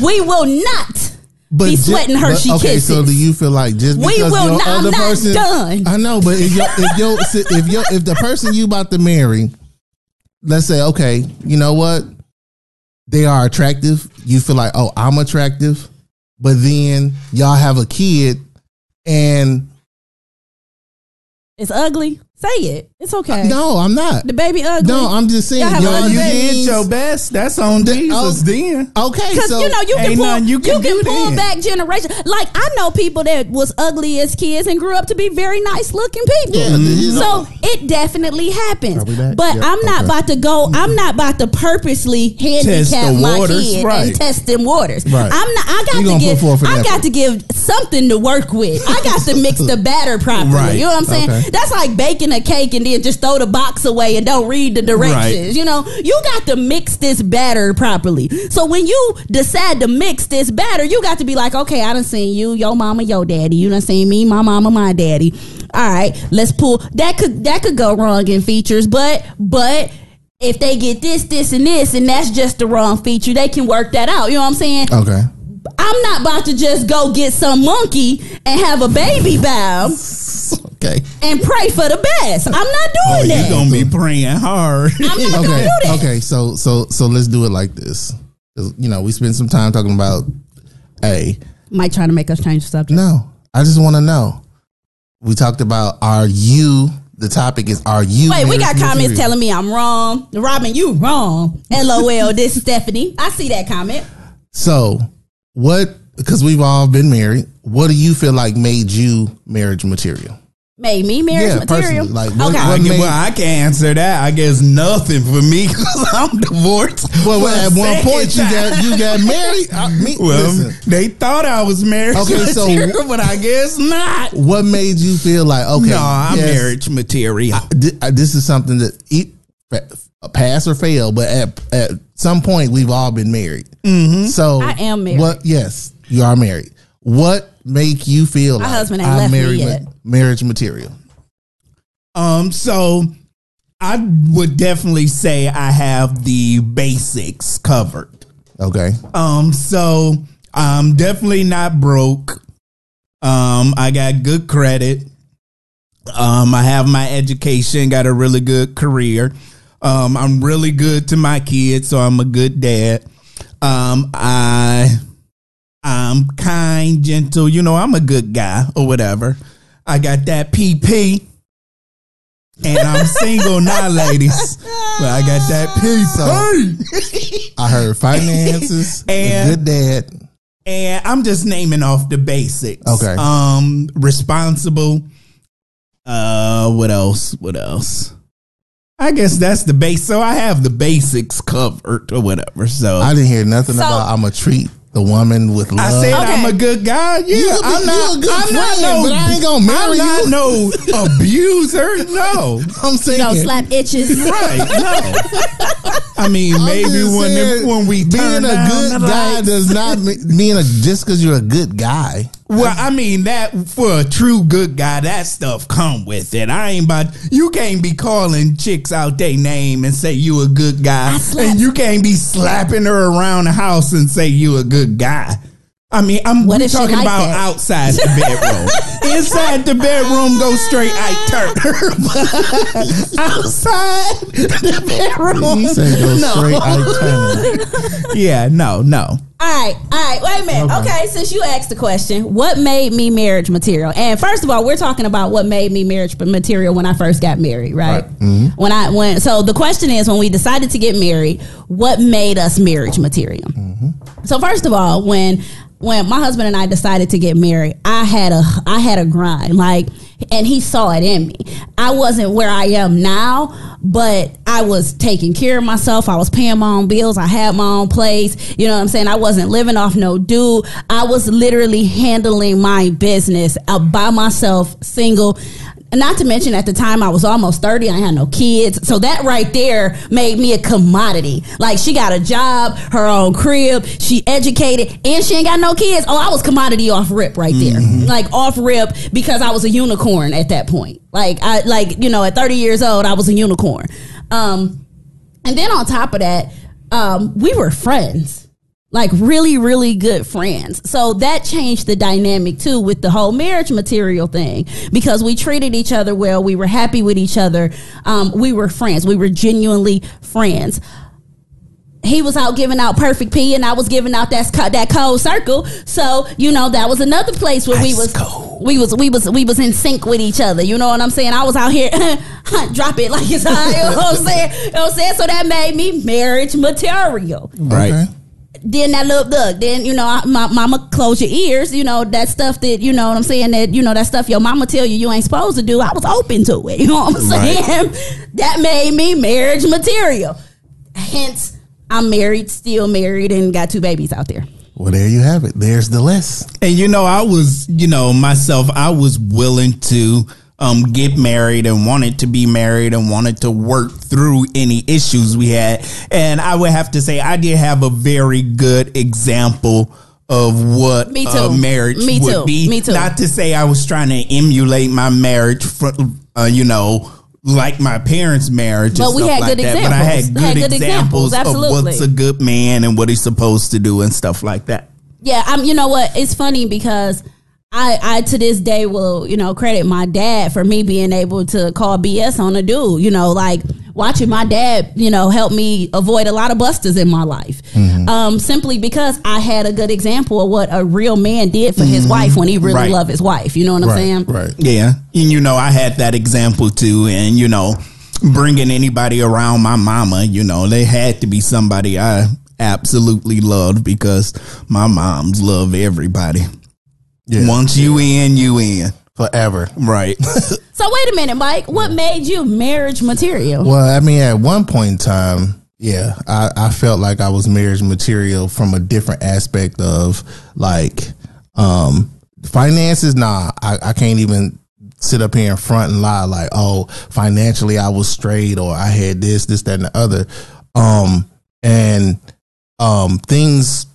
We will not be ju- sweating Hershey but- okay, kisses. so do you feel like just We because will your not- I'm other not person, done. I know, but if your if your if your if the person you about to marry, let's say, okay, you know what, they are attractive. You feel like, oh, I'm attractive. but then y'all have a kid and It's ugly. Say it. It's uh, okay. no, I'm not. The baby ugly. No, I'm just saying. Y'all have y'all you baby. did your best. That's on Jesus oh. then. Okay, Because so you know you can ain't pull nothing you you can, can pull then. back generation. Like I know people that was ugly as kids and grew up to be very nice looking people. Yeah, you know. So it definitely happens. Are we back? But Yeah, I'm not okay. about to go. Mm-hmm. I'm not about to purposely handicap my waters, kid right. and test them waters. Right. I'm not. I got gonna give. forth an I got effort. to give something to work with. I got to mix the batter properly. Right. You know what I'm saying? Okay. That's like baking a cake and then just throw the box away and don't read the directions. Right. You know, you got to mix this batter properly. So when you decide to mix this batter, you got to be like, okay, I done seen you, your mama, your daddy. You done seen me, my mama, my daddy. All right, let's pull that could that could go wrong in features, but but if they get this, this, and this, and that's just the wrong feature, they can work that out. You know what I'm saying? okay. I'm not about to just go get some monkey and have a baby bow Okay. and pray for the best. I'm not Oh, doing you that. gonna be praying hard. I'm not gonna Okay. do that. Okay. So so so let's do it like this. You know, we spent some time talking about. a Mike trying to make us change the subject. no, I just want to know. We talked about are you? The topic is are you? Wait, we got marriage comments telling me I'm wrong. Robin, you wrong. LOL, this is Stephanie. I see that comment. So what? Because we've all been married. What do you feel like made you marriage material? Made me marriage Yeah, material. personally, like, what- okay. I what get- made- well, I can't answer that. I guess nothing for me because I'm divorced. Well, for at one one second point you got you got married. I, me, Well, listen, they thought I was married. Okay, so- material, but I guess not. what made you feel like okay? no, I'm yes, marriage material. thi- uh, this is something that e- fa- pass or fail, but at at some point we've all been married. Mm-hmm. So I am married. What? Yes, you are married. What make you feel My like husband ain't I'm left me married yet. ma- marriage material? Um, so I would definitely say I have the basics covered. Okay. Um, so I'm definitely not broke. Um, I got good credit. Um, I have my education, got a really good career. Um, I'm really good to my kids, so I'm a good dad. Um, I I'm kind, gentle, you know, I'm a good guy or whatever. I got that PP. And I'm single now, ladies. But I got that PP. I heard finances, And- good dad. and I'm just naming off the basics. Okay. Um, responsible. Uh, what else? What else? I guess that's the base. So I have the basics covered or whatever. So I I, didn't hear nothing So- about I'm gonna treat the woman with love. I said Okay. I'm a good guy. Yeah, You a- I'm you not. a good I'm not friend, no. but I ain't gonna marry I'm you. not no abuser. No. I'm saying You know, slap itches. Right. No. I mean, I'm maybe just when saying, when we being turn a down good the guy lights. does not mean being a just because you're a good guy. Well, I mean that for a true good guy, that stuff come with it. I ain't about you can't be calling chicks out their name and say you a good guy, and you can't be slapping her around the house and say you a good guy. I mean, I'm What we if she talking like about that? outside the bedroom. Inside the bedroom, go straight Ike Turner. outside the bedroom, He said go straight Ike Turner. yeah, no, no. All right, all right, wait a minute. Okay. since you asked the question, what made me marriage material? And first of all, we're talking about what made me marriage material when I first got married, right? Mm-hmm. When I went, so the question is when we decided to get married, what made us marriage material? Mm-hmm. So first of all, when when my husband and I decided to get married, I had a I had a grind like and he saw it in me. I wasn't where I am now, but I was taking care of myself. I was paying my own bills. I had my own place. You know what I'm saying? I wasn't living off no dude. I was literally handling my business uh, by myself, single. Not to mention at the time I was almost 30, I had no kids. So that right there made me a commodity. Like she got a job, her own crib, she educated, and she ain't got no kids. Oh, I was commodity off rip right there. Like off rip because I was a unicorn at that point. Like I like, you know, at 30 years old, I was a unicorn. Um and then on top of that, um, we were friends like really really good friends so that changed the dynamic too with the whole marriage material thing because we treated each other well we were happy with each other um, we were friends we were genuinely friends he was out giving out perfect P, and I was giving out that sc- that cold circle. So you know that was another place where we was cold. we was we was we was in sync with each other. You know what I'm saying? I was out here drop it like it's hot. You know what I'm saying? You know what I'm saying? So that made me marriage material. Right. Okay. Then that little look. Then you know, I- my mama close your ears. You know that stuff that you know what I'm saying. That you know that stuff your mama tell you you ain't supposed to do. I was open to it. You know what I'm Right. saying? That made me marriage material. Hence, I'm married, still married, and got two babies out there. Well, there you have it. There's the list. And you know, I was, you know, myself, I was willing to um get married and wanted to be married and wanted to work through any issues we had. And I would have to say I did have a very good example of what Me a too. marriage Me would too. be. Me too. Not to say I was trying to emulate my marriage from uh, you know like my parents' marriage, But we had like good that. But I had good, Had good examples, examples, of what's a good man and what he's supposed to do and stuff like that. Yeah, I'm. You know what? It's funny because I, I to this day will, you know, credit my dad for me being able to call BS on a dude. You know, like watching my dad, you know, help me avoid a lot of busters in my life. Um, simply because I had a good example of what a real man did for his wife when he really Right. loved his wife. You know what I'm saying? Right. Yeah. And you know, I had that example too. And, you know, bringing anybody around my mama, you know, they had to be somebody I absolutely loved because my moms love everybody. Yeah. Once you in, you in. Forever. Right. So wait a minute, Mike. What made you marriage material? Well, I mean, at one point in time, yeah, I, I felt like I was marriage material from a different aspect of like um finances. Nah, I, I can't even sit up here in front and lie like, oh, financially I was straight or I had this, this, that, and the other. Um, and um, things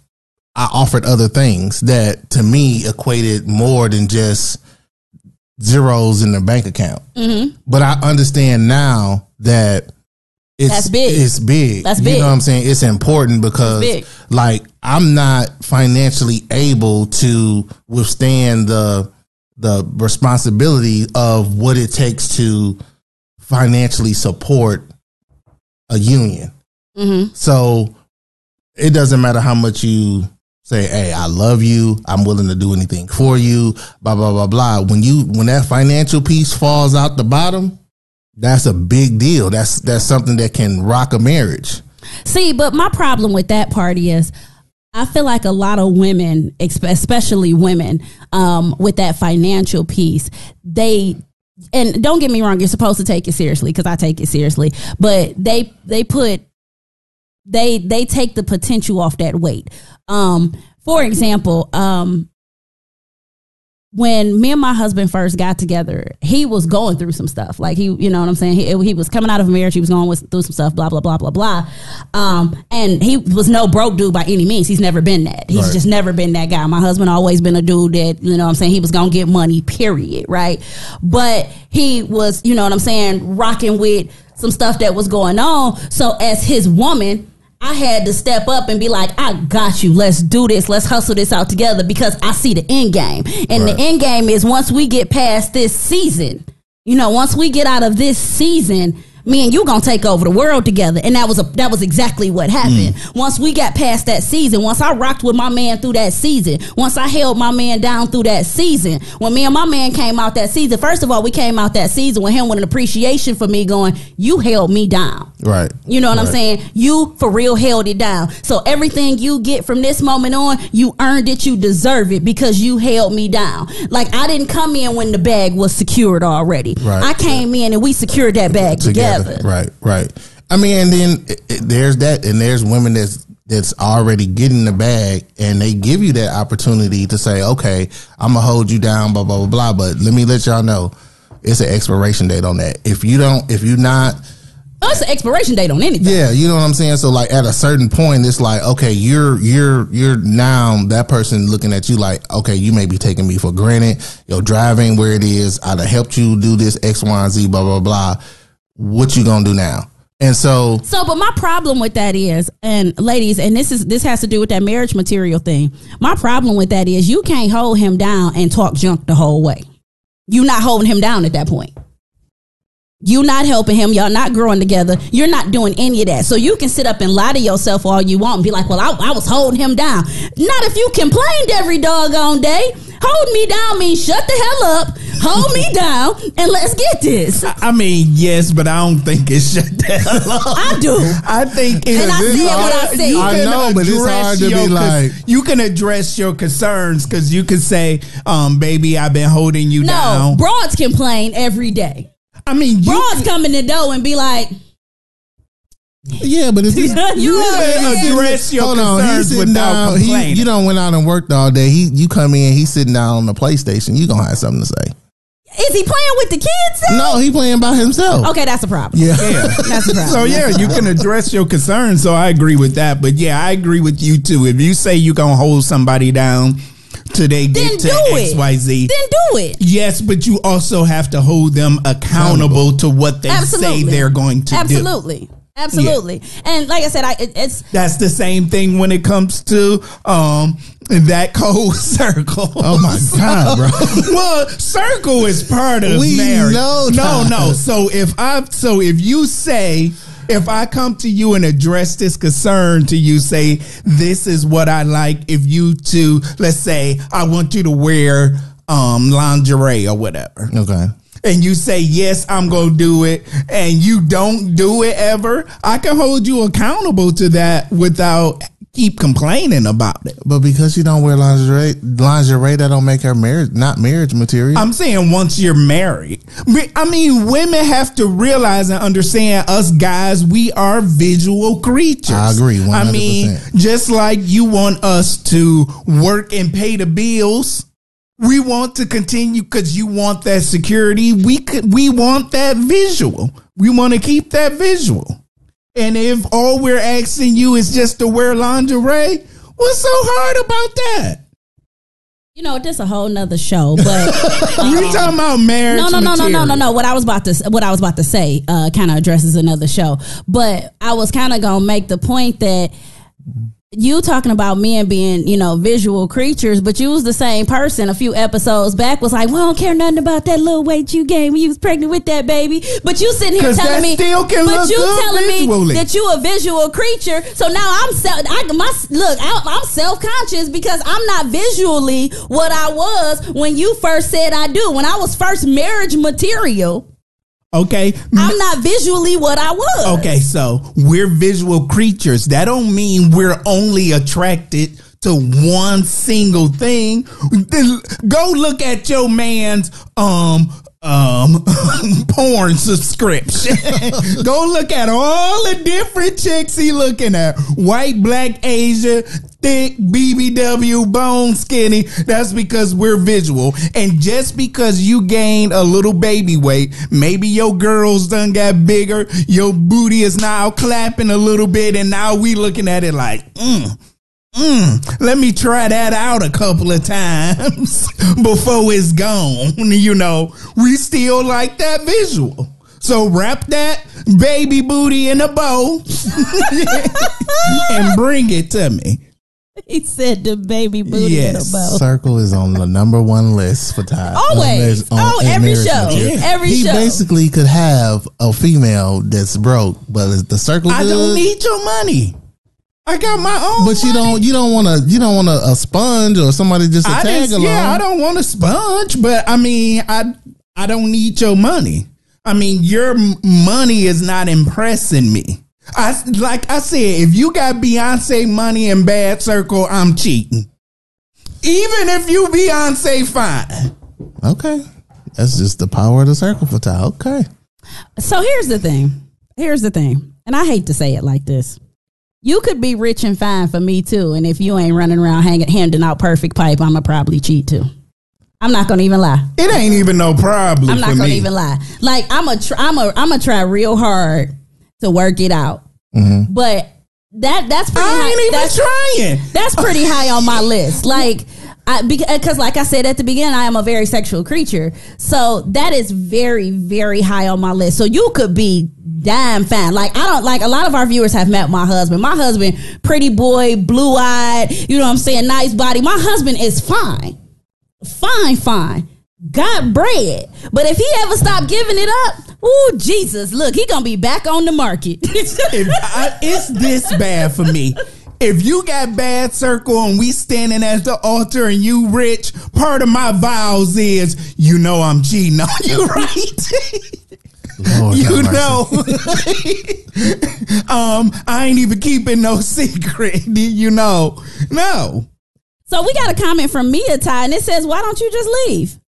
I offered other things that to me equated more than just zeros in the bank account. Mm-hmm. But I understand now that it's That's big. It's big. That's big. You know what I'm saying? It's important because like I'm not financially able to withstand the the responsibility of what it takes to financially support a union. Mm-hmm. So it doesn't matter how much you say, "Hey, I love you. I'm willing to do anything for you." Blah blah blah blah. When you when that financial piece falls out the bottom, that's a big deal. That's that's something that can rock a marriage. See, but my problem with that party is I feel like a lot of women, especially women, um, with that financial piece, they and don't get me wrong, you're supposed to take it seriously because I take it seriously, but they they put they they take the potential off that weight. Um, for example, um, when me and my husband first got together, he was going through some stuff. Like he, you know what I'm saying? He, he was coming out of a marriage. He was going with, through some stuff, blah, blah, blah, blah, blah. Um, and he was no broke dude by any means. He's never been that. He's Right. just never been that guy. My husband always been a dude that, you know what I'm saying? He was going to get money, period. Right. But he was, you know what I'm saying? Rocking with some stuff that was going on. So as his woman, I had to step up and be like, I got you. Let's do this. Let's hustle this out together because I see the end game. And Right. the end game is once we get past this season, you know, once we get out of this season, me and you gonna take over the world together. And that was a that was exactly what hmm. happened. Once we got past that season, once I rocked with my man through that season, once I held my man down through that season, when me and my man came out that season, first of all, we came out that season with him with an appreciation for me going, You held me down. Right. You know what I'm saying? You for real held it down. So everything you get from this moment on, you earned it, you deserve it because you held me down. Like I didn't come in when the bag was secured already. Right. I came in and we secured that bag together. Right, right. I mean, and then it, it- there's that, and there's women that's that's already getting the bag, and they give you that opportunity to say, okay, I'm gonna hold you down, blah blah blah blah. But let me let y'all know, it's an expiration date on that. If you don't, if you're not Oh, it's an expiration date on anything. yeah, you know what I'm saying. So like at a certain point, it's like okay, you're you're you're now that person looking at you like okay, you may be taking me for granted. Your driving where it is, I'd have helped you do this X, Y, and Z, blah blah blah. What you gonna do now? And so So, but my problem with that is, and ladies, and this is this has to do with that marriage material thing. My problem with that is, you can't hold him down and talk junk the whole way. You're not holding him down at that point. You're not helping him. Y'all not growing together. You're not doing any of that. So you can sit up and lie to yourself all you want and be like, well, I, I was holding him down. Not if you complained every doggone day. Hold me down means shut the hell up, hold me down, and let's get this. I mean, yes, but I don't think it's shut down. I do. I think it, And I It's said what I hard- said. you I know, but it's hard to be like, you can address your concerns because you can say, um, "Baby, I've been holding you No, down." broads complain every day. I mean, you Broads come in the door and be like, yeah, but if he's, You can address your hold on, he's concerns sitting without down. He, you don't went out and worked all day. He, you come in, he's sitting down on the PlayStation. You gonna have something to say? is he playing with the kids? then? No, he playing by himself. Okay, that's a problem. Yeah. Yeah. That's a problem. So yeah, you can address your concerns. So I agree with that. But yeah, I agree with you too. If you say you gonna hold somebody down till they get to. X Y Z, Then do it. yes, but you also have to hold them accountable to what they Absolutely. say they're going to do. Absolutely. Absolutely. And like I said, I it, it's That's the same thing when it comes to um that cold circle. Oh my god, bro. well, circle is part of We marriage. know no, that. no. So if I, so if you say, if I come to you and address this concern to you, say this is what I like. If you to, let's say, I want you to wear um lingerie or whatever. Okay. And you say yes, I'm gonna do it, and you don't do it ever. I can hold you accountable to that without keep complaining about it. But because she don't wear lingerie, lingerie that don't make her marriage not marriage material. I'm saying once you're married. I mean, women have to realize and understand us guys, we are visual creatures. I agree, 100%. I mean, just like you want us to work and pay the bills, we want to continue because you want that security. We could, we want that visual. We want to keep that visual. And if all we're asking you is just to wear lingerie, what's so hard about that? you know, this a whole nother show, but You talking about marriage? no, no, no, no, no, no, no. What I was about to what I was about to say uh, kind of addresses another show, but I was kind of gonna make the point that you talking about men being you know visual creatures, but you was the same person a few episodes back was like, we don't care nothing about that little weight you gained when you was pregnant with that baby, but you sitting here telling that me, still can but you telling visually. me that you a visual creature. So now I'm self. I my look. I, I'm self conscious because I'm not visually what I was when you first said I do. When I was first marriage material, Okay. I'm not visually what I was. Okay, so we're visual creatures. That don't mean we're only attracted to one single thing. Go look at your man's um um porn subscription. Go look at all the different chicks he looking at. White, black, Asia, thick, BBW, bone, skinny. That's because we're visual. And just because you gained a little baby weight, maybe your girls done got bigger, your booty is now clapping a little bit, and now we looking at it like, mm. Mm, let me try that out a couple of times before it's gone. You know, we still like that visual. So wrap that baby booty in a bow and bring it to me. He said the baby booty Yes. in a bow. Circle is on the number one list for Ty. Always. On- Oh, every show. material. Every he show. He basically could have a female that's broke, but is the circle I good? don't need your money. I got my own. but you money. don't. You don't want to. You don't want a, a sponge or somebody just to I tag just, along. yeah, I don't want a sponge, but I mean, I I don't need your money. I mean, your money is not impressing me. I like I said, if you got Beyonce money in bad circle, I'm cheating. Even if you Beyonce fine. Okay, that's just the power of the circle for Ty. Okay, So here's the thing. Here's the thing. And I hate to say it like this. You could be rich and fine for me too. And if you ain't running around hanging, handing out perfect pipe, I'ma probably cheat too. I'm not gonna even lie. It ain't even no problem. I'm not gonna me. even lie. Like I'm a, tr- I'm a, I'm gonna try real hard to work it out. Mm-hmm. But that that's pretty. I high, ain't even that's, trying. that's pretty high on my list. Like, Because uh, like I said at the beginning, I am a very sexual creature, so that is very very high on my list. So you could be damn fine. Like I don't like a lot of our viewers have met my husband. My husband, pretty boy, blue eyed. You know what I'm saying? Nice body. My husband is fine, fine, fine. got bread. But if he ever stopped giving it up, oh Jesus, look, he gonna be back on the market. I, it's this bad for me. If you got bad circle and we standing at the altar and you rich, part of my vows is you know I'm cheating on you, right? Lord you know. um, I ain't even keeping no secret. You know, no. so we got a comment from Mia Ty, and it says, "Why don't you just leave?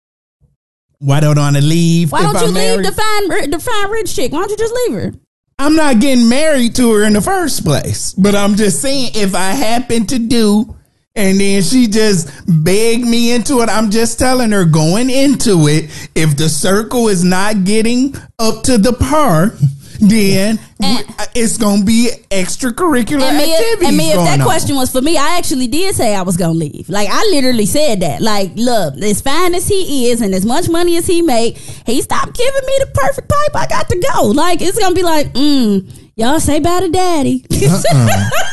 Why don't I want to leave? Why don't I'm you leave married? the fine the fine rich chick? Why don't you just leave her?" I'm not getting married to her in the first place. But I'm just saying, if I happen to do, and then she just begged me into it, I'm just telling her going into it, if the circle is not getting up to the par, then And- we- it's gonna be extracurricular And me, activities. and me, if that on. question was for me, I actually did say I was gonna leave. Like I literally said that. Like, look, as fine as he is, and as much money as he make, he stopped giving me the perfect pipe. I got to go. Like it's gonna be like, mm, y'all say bye to daddy.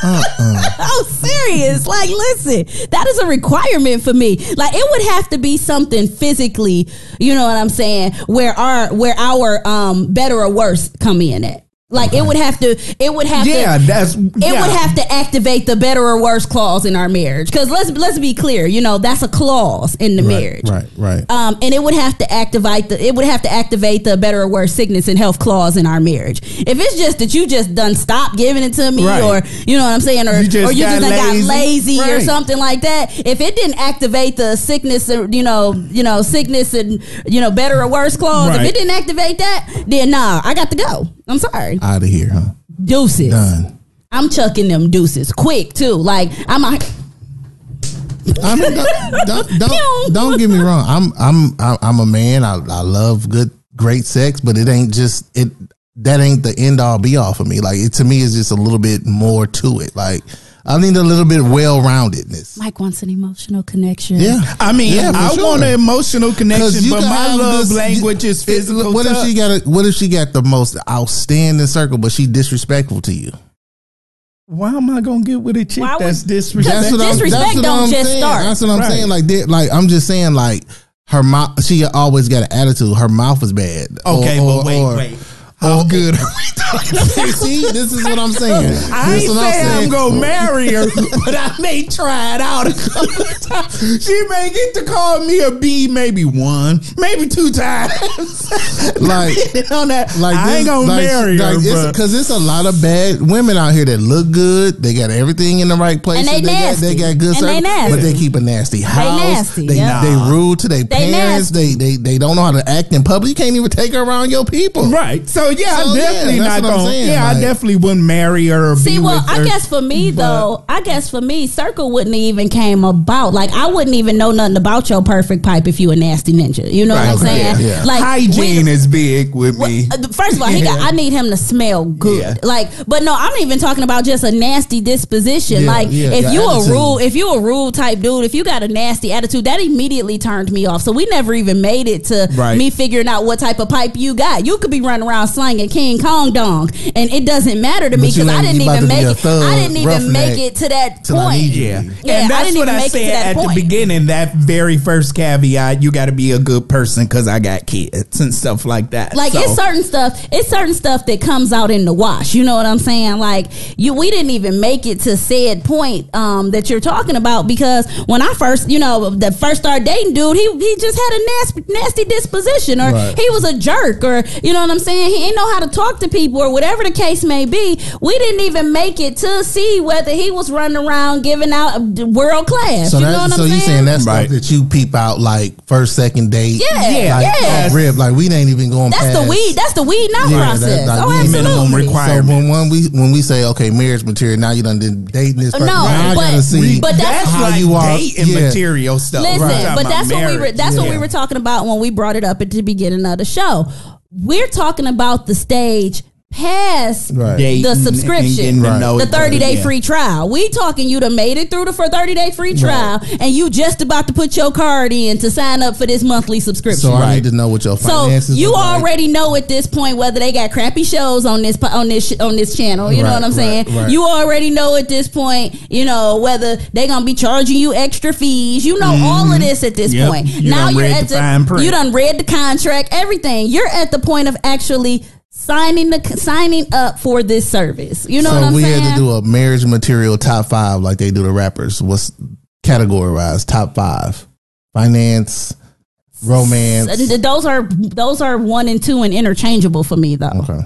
I'm serious. Like, listen, that is a requirement for me. Like, it would have to be something physically. You know what I'm saying? Where our where our um better or worse come in at. Like it would have to. It would have yeah, to. that's It would have to activate the better or worse clause in our marriage. Because let's let's be clear, you know, that's a clause in the marriage. Right, right. Um, and it would have to activate the it would have to activate the better or worse sickness and health clause in our marriage. If it's just that you just done stop giving it to me, Right. or you know what I'm saying, or You just or you got just done got lazy. lazy or something like that. If it didn't activate the sickness, or, you know, you know, sickness and you know better or worse clause, Right. if it didn't activate that, then nah, I got to go. I'm sorry, Out of here, huh? deuces. Done. I'm chucking them deuces quick too. Like I'm a, I mean, don't, don't, don't, don't get me wrong. I'm I'm I'm I'm a man. I, I love good, great sex, but it ain't just it. That ain't the end all be all for me. Like it to me is just a little bit more to it. Like I need a little bit well roundedness. Mike wants an emotional connection. Yeah, I mean, Yeah, I sure. want an emotional connection, but my love this- language is it- physical. What if she got a, What if she got the most outstanding circle, but she disrespectful to you? Why am I gonna get with a chick Why would- that's disrespectful? That's what I'm, disrespect that's what don't I'm just saying. start. That's what I'm Right. saying. Like, they- like I'm just saying, like her mouth. She always got an attitude. Her mouth is bad. Okay, Or- but or- wait, or- wait. How oh. good are we talking about? See, this is what I'm saying. I This ain't is what saying I'm saying. gonna marry her, but I may try it out a couple of times. She may get to call me a B, maybe one, maybe two times. Like- on that, Like I ain't gonna like, marry her, like but because it's a lot of bad women out here that look good. They got everything in the right place. And they got, they nasty. got good And they service, nasty. but they keep a nasty house. They nasty, They, yeah. they rude to their They parents. They, they they don't know how to act in public. You can't even take her around your people. right. So yeah, So, I definitely that's not gonna. saying, yeah, I definitely wouldn't marry her or See, well, I her. guess for me but- though, I guess for me, circle wouldn't even came about. Like I wouldn't even know nothing about your perfect pipe if you a nasty ninja. You know Right, what I'm okay, saying? yeah. Like hygiene we- is big with Well, me. uh, First of all, he got, I need him to smell good. Yeah. Like, but no, I'm even talking about just a nasty disposition. Yeah, like, yeah, if you attitude. a rule, if you a rule type dude, if you got a nasty attitude, that immediately turned me off. So we never even made it to Right. me figuring out what type of pipe you got. You could be running around slanging King Kong dong, and it doesn't matter to me because I didn't even make it. thug, I didn't even make it to that point. Yeah. Yeah, and I that's didn't what even I make it to said that at point. the beginning. That very first caveat, you got to be a good person because I got kids and stuff like that. Like So- it's certain stuff, it's certain stuff that comes out in the wash. You know what I'm saying? Like you, we didn't even make it to said point um, that you're talking about because when I first, you know, the first started dating dude, he he just had a nasty, nasty disposition, or Right. he was a jerk, or you know what I'm saying? He ain't know how to talk to people, or whatever the case may be. We didn't even make it to see whether he was running around giving out world class. So you know what so I'm you saying? saying that Right. stuff that you peep out like first, second date? Yeah, Yeah, like, yeah. off rip, like we ain't even going. That's the weed. That's the weed out Yeah, that- process. like, oh, absolutely. minimum requirement. So when, when we when we say okay, marriage material, now you done did dating this person. No, now I but- gotta see. but that's- that's how like you are. dating Yeah. material stuff. Listen, We're but about that's what we were. marriage. That's what we were talking about when we brought it up at the beginning of the show. We're talking about the stage past Right. Dating the and subscription, getting to the 30 day yeah. free trial. We talking you done made it through the for 30 day free trial and you just about to put your card in to sign up for this monthly subscription. So I need to know what your finances So finances. you look like. already know at this point whether they got crappy shows on this on this on this channel. You know what I'm saying? right, right. You already know at this point. You know whether they gonna be charging you extra fees. You know all of this at this Mm-hmm. Yep. point. You now done you're read at the fine print. you done read the contract, everything. You're at the point of actually signing the signing up for this service. You know so what I'm we saying? We had to do a marriage material top five like they do the rappers. What's categorized top five? Finance, romance. Those are those are one and two and interchangeable for me though. Okay.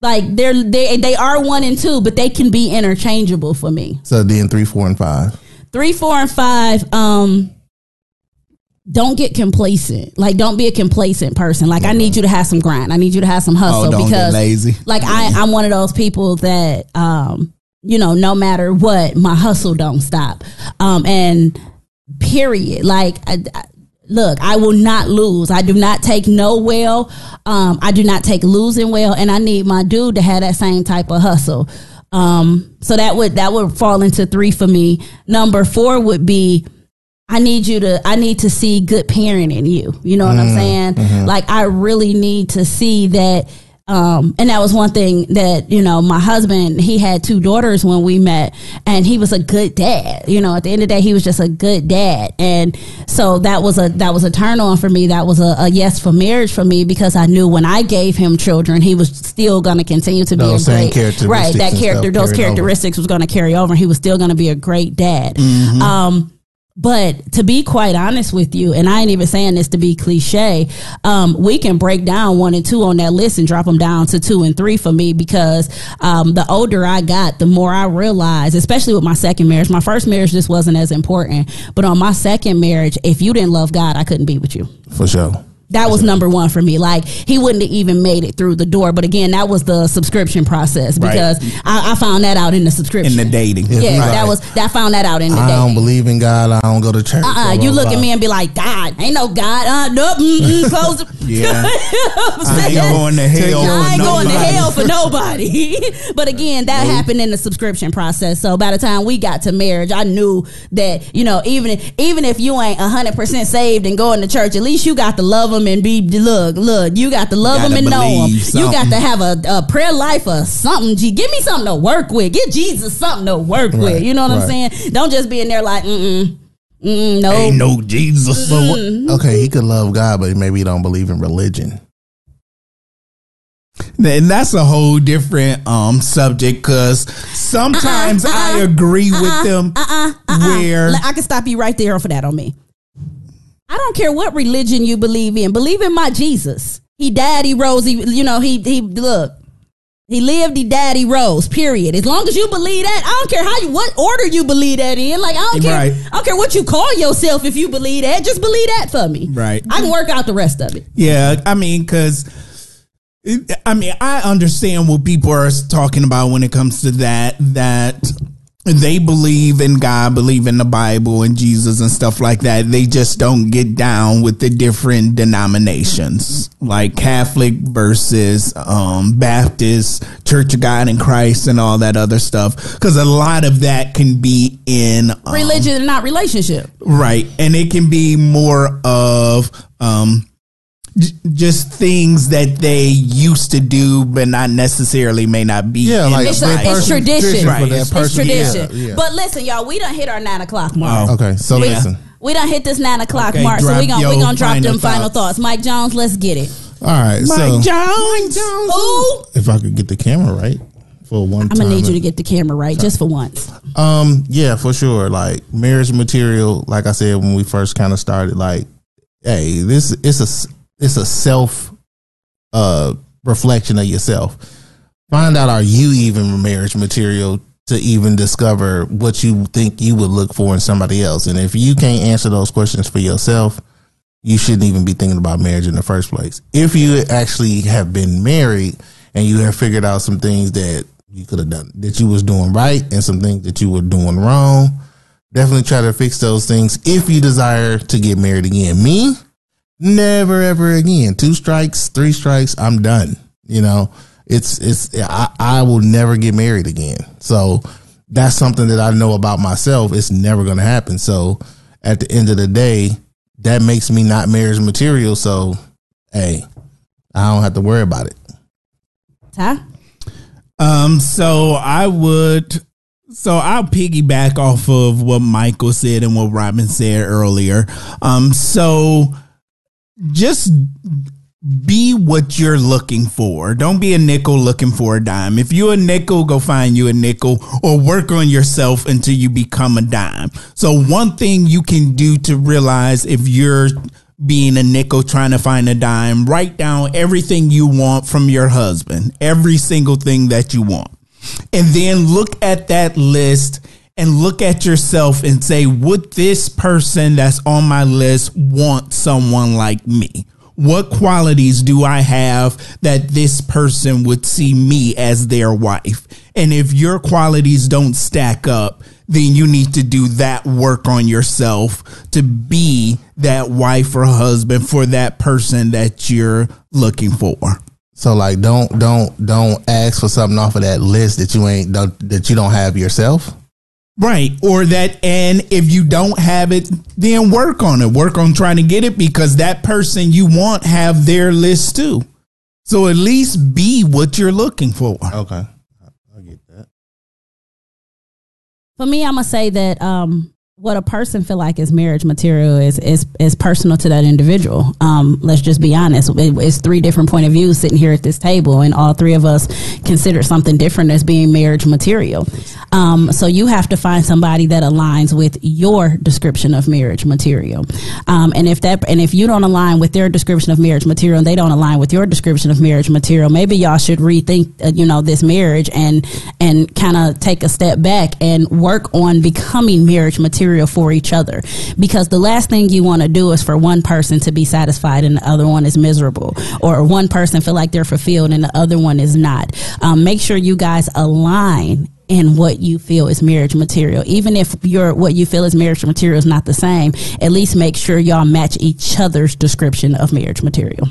Like they're they they are one and two, but they can be interchangeable for me. So then three, four, and five. Three, four, and five. Um, don't get complacent. Like, don't be a complacent person. Like, I need you to have some grind. I need you to have some hustle Oh, don't get because, lazy. like, I I'm one of those people that, um, you know, no matter what, my hustle don't stop. Um, and period. Like, I, I- look, I will not lose. I do not take no well. Um, I do not take losing well, and I need my dude to have that same type of hustle. Um, so that would that would fall into three for me. Number four would be I need you to I need to see good parent in you. You know what I'm saying? Like I really need to see that um and that was one thing that you know my husband he had two daughters when we met and he was a good dad. You know at the end of the day he was just a good dad. And so that was a that was a turn on for me. That was a, a yes for marriage for me because i knew when i gave him children he was still going to continue to be a great characteristics right that character those carried over. characteristics was going to carry over. And he was still going to be a great dad. Um but to be quite honest with you, and I ain't even saying this to be cliche, um, we can break down one and two on that list and drop them down to two and three for me because um, the older I got, the more I realized, especially with my second marriage. My first marriage just wasn't as important, but on my second marriage, if you didn't love God, I couldn't be with you. For sure. That was number one for me. Like he wouldn't have even made it through the door. But again, that was the subscription process Right. because I, I found that out in the subscription. in the dating. Yeah. yeah, Right. that was that found that out in the I day. don't believe in God. I don't go to church. Uh-uh, blah, you look blah. at me and be like, God, ain't no God. Uh, nope, mm-mm, close. Yeah. I'm I ain't going to hell. I with ain't going to hell for nobody. but again, that happened in the subscription process. So by the time we got to marriage, I knew that you know even even if you ain't hundred percent saved and going to church, at least you got to love them and be look look. You got to love them and know them. believe You got to have a, a prayer life or something. Gee, give me something to work with. Give Jesus something to work with. You know what I'm saying? Don't just be in there like mm mm. Mm, no, Ain't no Jesus. But what, okay, he could love God, but maybe he don't believe in religion. And that's a whole different um subject because sometimes I agree with them where I can stop you right there for that on me. I don't care what religion you believe in. Believe in my Jesus. He died, he rose, he you know, he he look. He lived, he died, he rose. Period. As long as you believe that, I don't care how you what order you believe that in. Like I don't care. Right. I don't care what you call yourself if you believe that. Just believe that for me. Right. I can work out the rest of it. Yeah, I mean, because I mean, I understand what people are talking about when it comes to that. That they believe in God, believe in the Bible and Jesus and stuff like that. They just don't get down with the different denominations, like Catholic versus um, Baptist, Church of God in Christ, and all that other stuff. Because a lot of that can be in um, Religion not relationship. Right. And it can be more of um just things that they used to do but not necessarily may not be Yeah, like the It's, that it's Bible. tradition. tradition for It's person, yeah, tradition. yeah. But listen, y'all, we done hit our nine o'clock mark. Oh. Okay, so Yeah. listen. We done hit this nine o'clock Okay, mark, so drop we gonna we your gonna drop final them final thoughts. thoughts. Mike Jones, let's get it. All right, Mike so Jones. Ooh, if I could get the camera right for one I'm gonna need you to get the camera right just for once. Um, yeah, for sure. Like marriage material, like I said when we first kind of started, like, hey, this it's a it's a self uh reflection of yourself. Find out are you even marriage material to even discover what you think you would look for in somebody else. And if you can't answer those questions for yourself, you shouldn't even be thinking about marriage in the first place. If you actually have been married and you have figured out some things that you could have done that you was doing right and some things that you were doing wrong, definitely try to fix those things if you desire to get married again. Me, never ever again. Two strikes, three strikes, I'm done. You know, it's it's I, I will never get married again. So that's something that I know about myself. It's never going to happen. So at the end of the day, that makes me not marriage material. So hey, I don't have to worry about it. Huh? Um, so I would so I'll piggyback off of what Michael said and what Robin said earlier. Um, so just be what you're looking for. Don't be a nickel looking for a dime. If you're a nickel, go find you a nickel or work on yourself until you become a dime. So one thing you can do to realize if you're being a nickel trying to find a dime, write down everything you want from your husband, every single thing that you want. And then look at that list and look at yourself and say, would this person that's on my list want someone like me? What qualities do I have that this person would see me as their wife? And if your qualities don't stack up, then you need to do that work on yourself to be that wife or husband for that person that you're looking for. So like, don't don't don't ask for something off of that list that you ain't that you don't have yourself. Right. Or that, and if you don't have it, then work on it. Work on trying to get it because that person you want have their list too. So at least be what you're looking for. Okay, I get that. For me, I'm gonna say that um, what a person feel like is marriage material is is is personal to that individual. Um, let's just be honest. It, it's three different point of views sitting here at this table, and all three of us consider something different as being marriage material. Um, so you have to find somebody that aligns with your description of marriage material. Um, and if that and if you don't align with their description of marriage material, and they don't align with your description of marriage material, maybe y'all should rethink, uh, you know, this marriage and and kind of take a step back and work on becoming marriage material for each other because the last thing you want to do is for one person to be satisfied and the other one is miserable or one person feel like they're fulfilled and the other one is not um, make sure you guys align in what you feel is marriage material even if your what you feel is marriage material is not the same at least make sure y'all match each other's description of marriage material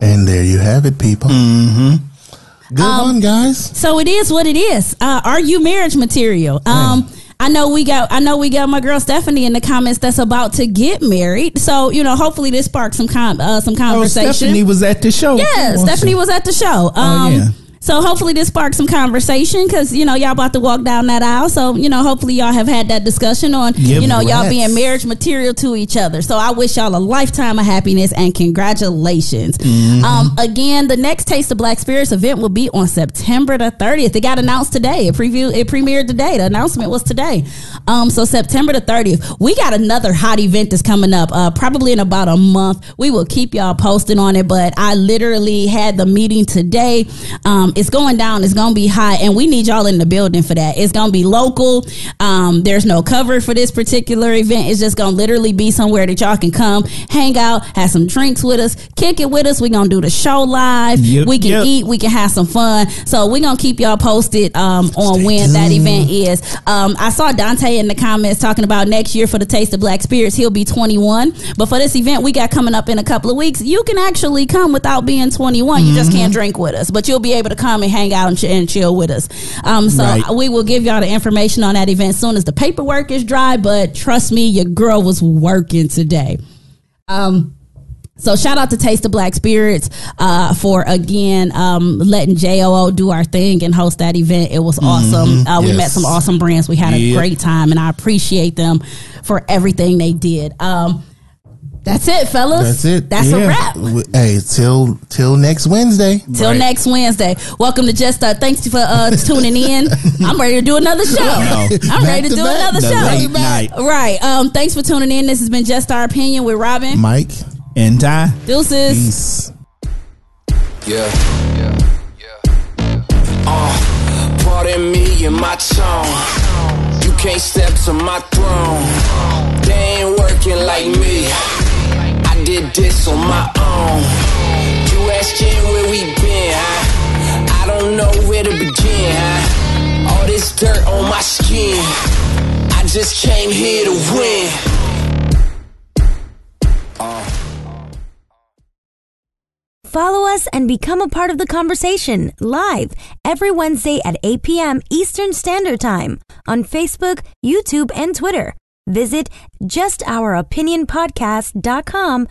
And there you have it, people. Mm-hmm. Good one, guys. So it is what it is. Uh, are you marriage material? Um, I know we got I know we got my girl Stephanie in the comments that's about to get married. So you know, hopefully this sparks some con- uh, some Oh, conversation. Stephanie was at the show. yeah, Stephanie was at the show. Um, Oh, yeah. So hopefully this sparks some conversation because you know y'all about to walk down that aisle. So you know hopefully y'all have had that discussion on Yeah, you know y'all being marriage material to each other. So I wish y'all a lifetime of happiness and congratulations. Mm-hmm. Um, again, the next Taste of Black Spirits event will be on September the 30th. It got announced today. It preview it premiered today. The announcement was today. Um, so September the 30th. We got another hot event that's coming up. Uh, probably in about a month. We will keep y'all posted on it. But I literally had the meeting today. Um, it's going down. It's going to be hot, and we need y'all in the building for that. It's going to be local. Um, there's no cover for this particular event. It's just going to literally be somewhere that y'all can come, hang out, have some drinks with us, kick it with us. We're going to do the show live. Yep, we can yep. eat. We can have some fun. So we're going to keep y'all posted um, on when that event is. Um, I saw Dante in the comments talking about next year for the Taste of Black Spirits. He'll be 21. But for this event we got coming up in a couple of weeks, you can actually come without being 21. You just Mm-hmm. can't drink with us, but you'll be able to come and hang out and, ch- and chill with us. Um, so Right. we will give y'all the information on that event as soon as the paperwork is dry. But trust me, your girl was working today. Um, so shout out to Taste of Black Spirits uh, for again um, letting JOO do our thing and host that event. It was awesome. Uh, we Yes. met some awesome brands. We had a great time, and I appreciate them for everything they did. Um, that's it, fellas. That's it. That's a wrap. Hey, till till next Wednesday. Till next Wednesday. Welcome to Just uh, Thanks for uh, tuning in. I'm ready to do another show. I'm Back ready to, to do back. another The show. late night. Right. Um, thanks for tuning in. This has been Just Our Opinion with Robin. Mike, And Ty. Deuces. peace. Yeah. Yeah. Yeah. Uh, pardon me and my tone. You can't step to my throne. They ain't working like me. Did this on my own. You asking where we been, huh? I don't know where to begin, huh? All this dirt on my skin. I just came here to win. Follow us and become a part of the conversation live every Wednesday at 8 p.m. Eastern Standard Time on Facebook, YouTube, and Twitter. Visit justouropinionpodcast.com